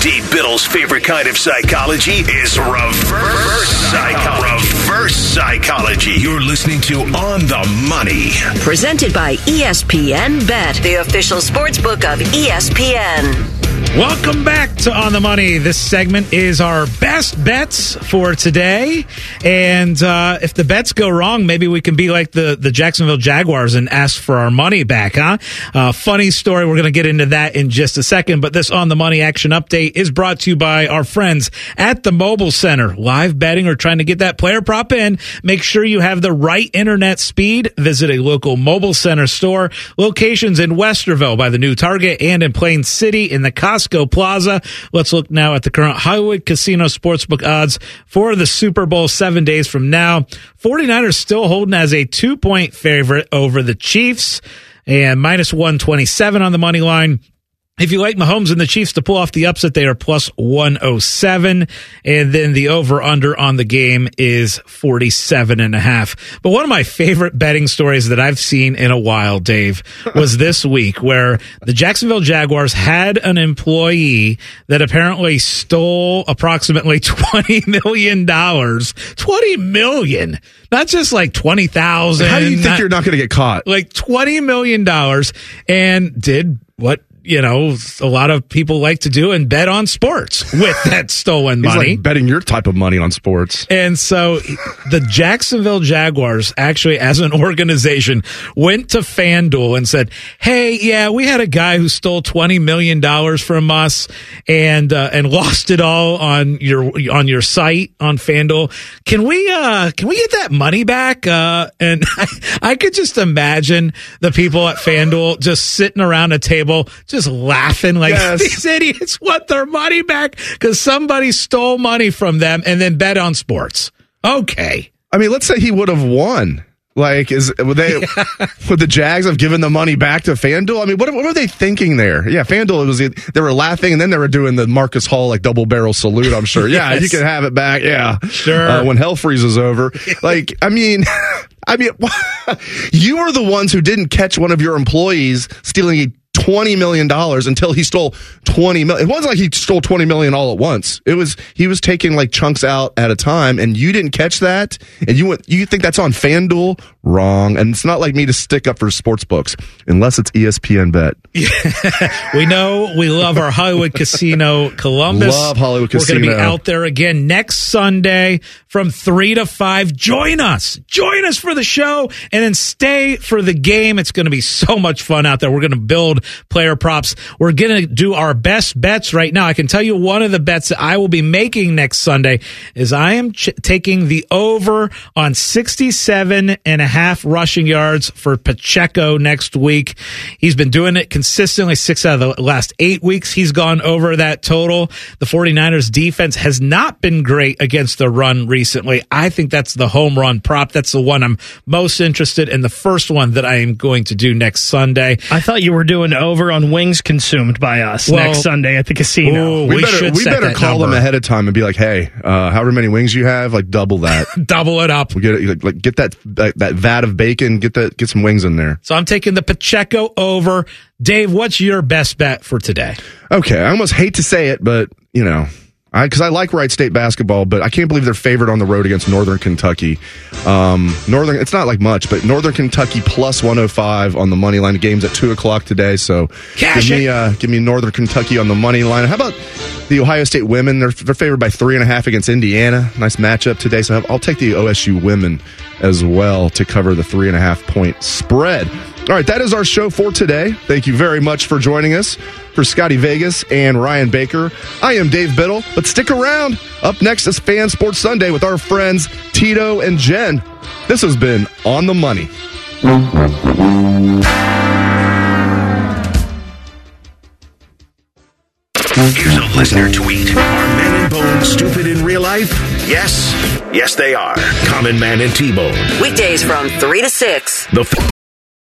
Dave Biddle's favorite kind of psychology is reverse psychology. Reverse psychology. You're listening to On the Money. Presented by ESPN Bet, the official sports book of ESPN. Welcome back to On the Money. This segment is our best bets for today. And uh, if the bets go wrong, maybe we can be like the, the Jacksonville Jaguars and ask for our money back, huh? Uh, funny story. We're going to get into that in just a second. But this On the Money action update is brought to you by our friends at the Mobile Center. Live betting or trying to get that player prop in, make sure you have the right internet speed. Visit a local Mobile Center store. Locations in Westerville by the new Target and in Plain City in the Costco Plaza. Let's look now at the current Hollywood Casino Sportsbook odds for the Super Bowl seven days from now. 49ers still holding as a two point favorite over the Chiefs and minus 127 on the money line. If you like Mahomes and the Chiefs to pull off the upset, they are plus 107. And then the over under on the game is 47 and a half. But one of my favorite betting stories that I've seen in a while, Dave, *laughs* was this week where the Jacksonville Jaguars had an employee that apparently stole approximately *laughs* $20 million. 20 million. Not just like 20,000. How do you think not- you're not going to get caught? like $20 million and did what you know a lot of people like to do and bet on sports with *laughs* that stolen money. like betting your type of money on sports. And so the Jacksonville Jaguars actually, as an organization, went to FanDuel and said, Hey, yeah, we had a guy who stole $20 million from us and, uh, and lost it all on your, on your site on FanDuel. Can we, uh, can we get that money back? Uh, and I, *laughs* I could just imagine the people at FanDuel just sitting around a table, just laughing like Yes. *laughs* these idiots want their money back because somebody stole money from them and then bet on sports. Okay. I mean, let's say he would have won. Like, is would they *laughs* would the Jags have given the money back to FanDuel? I mean, what, what were they thinking there? Yeah, FanDuel was they were laughing, and then they were doing the Marcus Hall like double barrel salute. I'm sure. Yeah, Yes. you can have it back. Yeah, Sure. Uh, when hell freezes over, *laughs* like, I mean, I mean, you are the ones who didn't catch one of your employees stealing a. Twenty million dollars until he stole twenty million. It wasn't like he stole twenty million all at once. It was he was taking like chunks out at a time, and you didn't catch that. And you went, you think that's on FanDuel? Wrong. And it's not like me to stick up for sports books unless it's ESPN Bet. *laughs* We know we love our Hollywood Casino Columbus. Love Hollywood We're going to be out there again next Sunday from 3 to 5. Join us. Join us for the show and then stay for the game. It's going to be so much fun out there. We're going to build player props. We're going to do our best bets right now. I can tell you one of the bets that I will be making next Sunday is I am ch- taking the over on 67 and a half rushing yards for Pacheco next week. He's been doing it consistently six out of the last eight weeks. He's gone over that total. The 49ers defense has not been great against the run recently. I think that's the home run prop. That's the one I'm most interested in. The first one that I am going to do next Sunday. I thought you were doing over on wings consumed by us Well- next Sunday at the casino. Ooh, We, we better, should we set better that call them ahead of time and be like, hey, uh, however many wings you have, like double that. *laughs* Double it up. we get like, like get that, that that vat of bacon, get that get some wings in there. So I'm taking the Pacheco over. Dave, what's your best bet for today? Okay, I almost hate to say it, but you know, I because I like Wright State basketball, but I can't believe they're favored on the road against Northern Kentucky. Um, Northern, it's not like much, but Northern Kentucky plus 105 on the money line. The game's at two o'clock today, so Cash give me uh, give me Northern Kentucky on the money line. How about the Ohio State women? They're they're favored by three and a half against Indiana. Nice matchup today, so I'll take the OSU women as well to cover the three and a half point spread. All right, that is our show for today. Thank you very much for joining us. For Scotty Vegas and Ryan Baker, I am Dave Biddle, but stick around. Up next is Fan Sports Sunday with our friends Tito and Jen. This has been On the Money. Here's a listener tweet. Are men and Bone stupid in real life? Yes. Yes, they are. Common Man and T-Bone. Weekdays from 3 to 6. The f-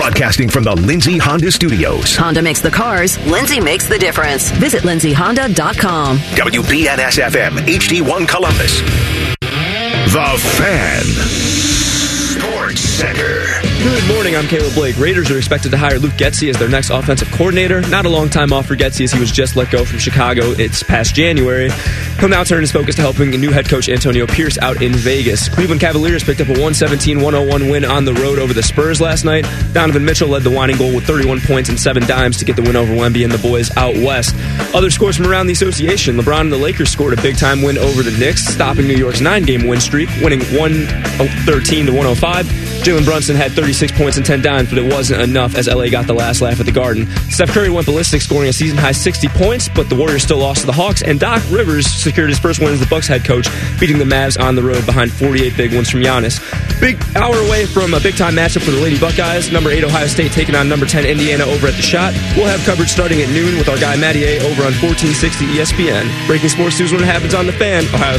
Broadcasting from the Lindsay Honda Studios. Honda makes the cars, Lindsay makes the difference. Visit lindsayhonda.com. WBNS FM, HD1 Columbus. The Fan. Sports Center. Good morning. I'm Caleb Blake. Raiders are expected to hire Luke Getsy as their next offensive coordinator. Not a long time off for Getsy as he was just let go from Chicago. It's past January. He'll now turn his focus to helping new head coach Antonio Pierce out in Vegas. Cleveland Cavaliers picked up a 117-101 win on the road over the Spurs last night. Donovan Mitchell led the winning goal with 31 points and seven dimes to get the win over Wemby and the boys out west. Other scores from around the association: LeBron and the Lakers scored a big-time win over the Knicks, stopping New York's nine-game win streak, winning 113 to 105. Jalen Brunson had 36 points and 10 dimes, but it wasn't enough as LA got the last laugh at the Garden. Steph Curry went ballistic, scoring a season high 60 points, but the Warriors still lost to the Hawks. And Doc Rivers secured his first win as the Bucks head coach, beating the Mavs on the road behind 48 big ones from Giannis. Big hour away from a big time matchup for the Lady Buckeyes. Number 8 Ohio State taking on number 10 Indiana over at the Schott. We'll have coverage starting at noon with our guy Matty A over on 1460 ESPN. Breaking sports news when it happens on the fan. Ohio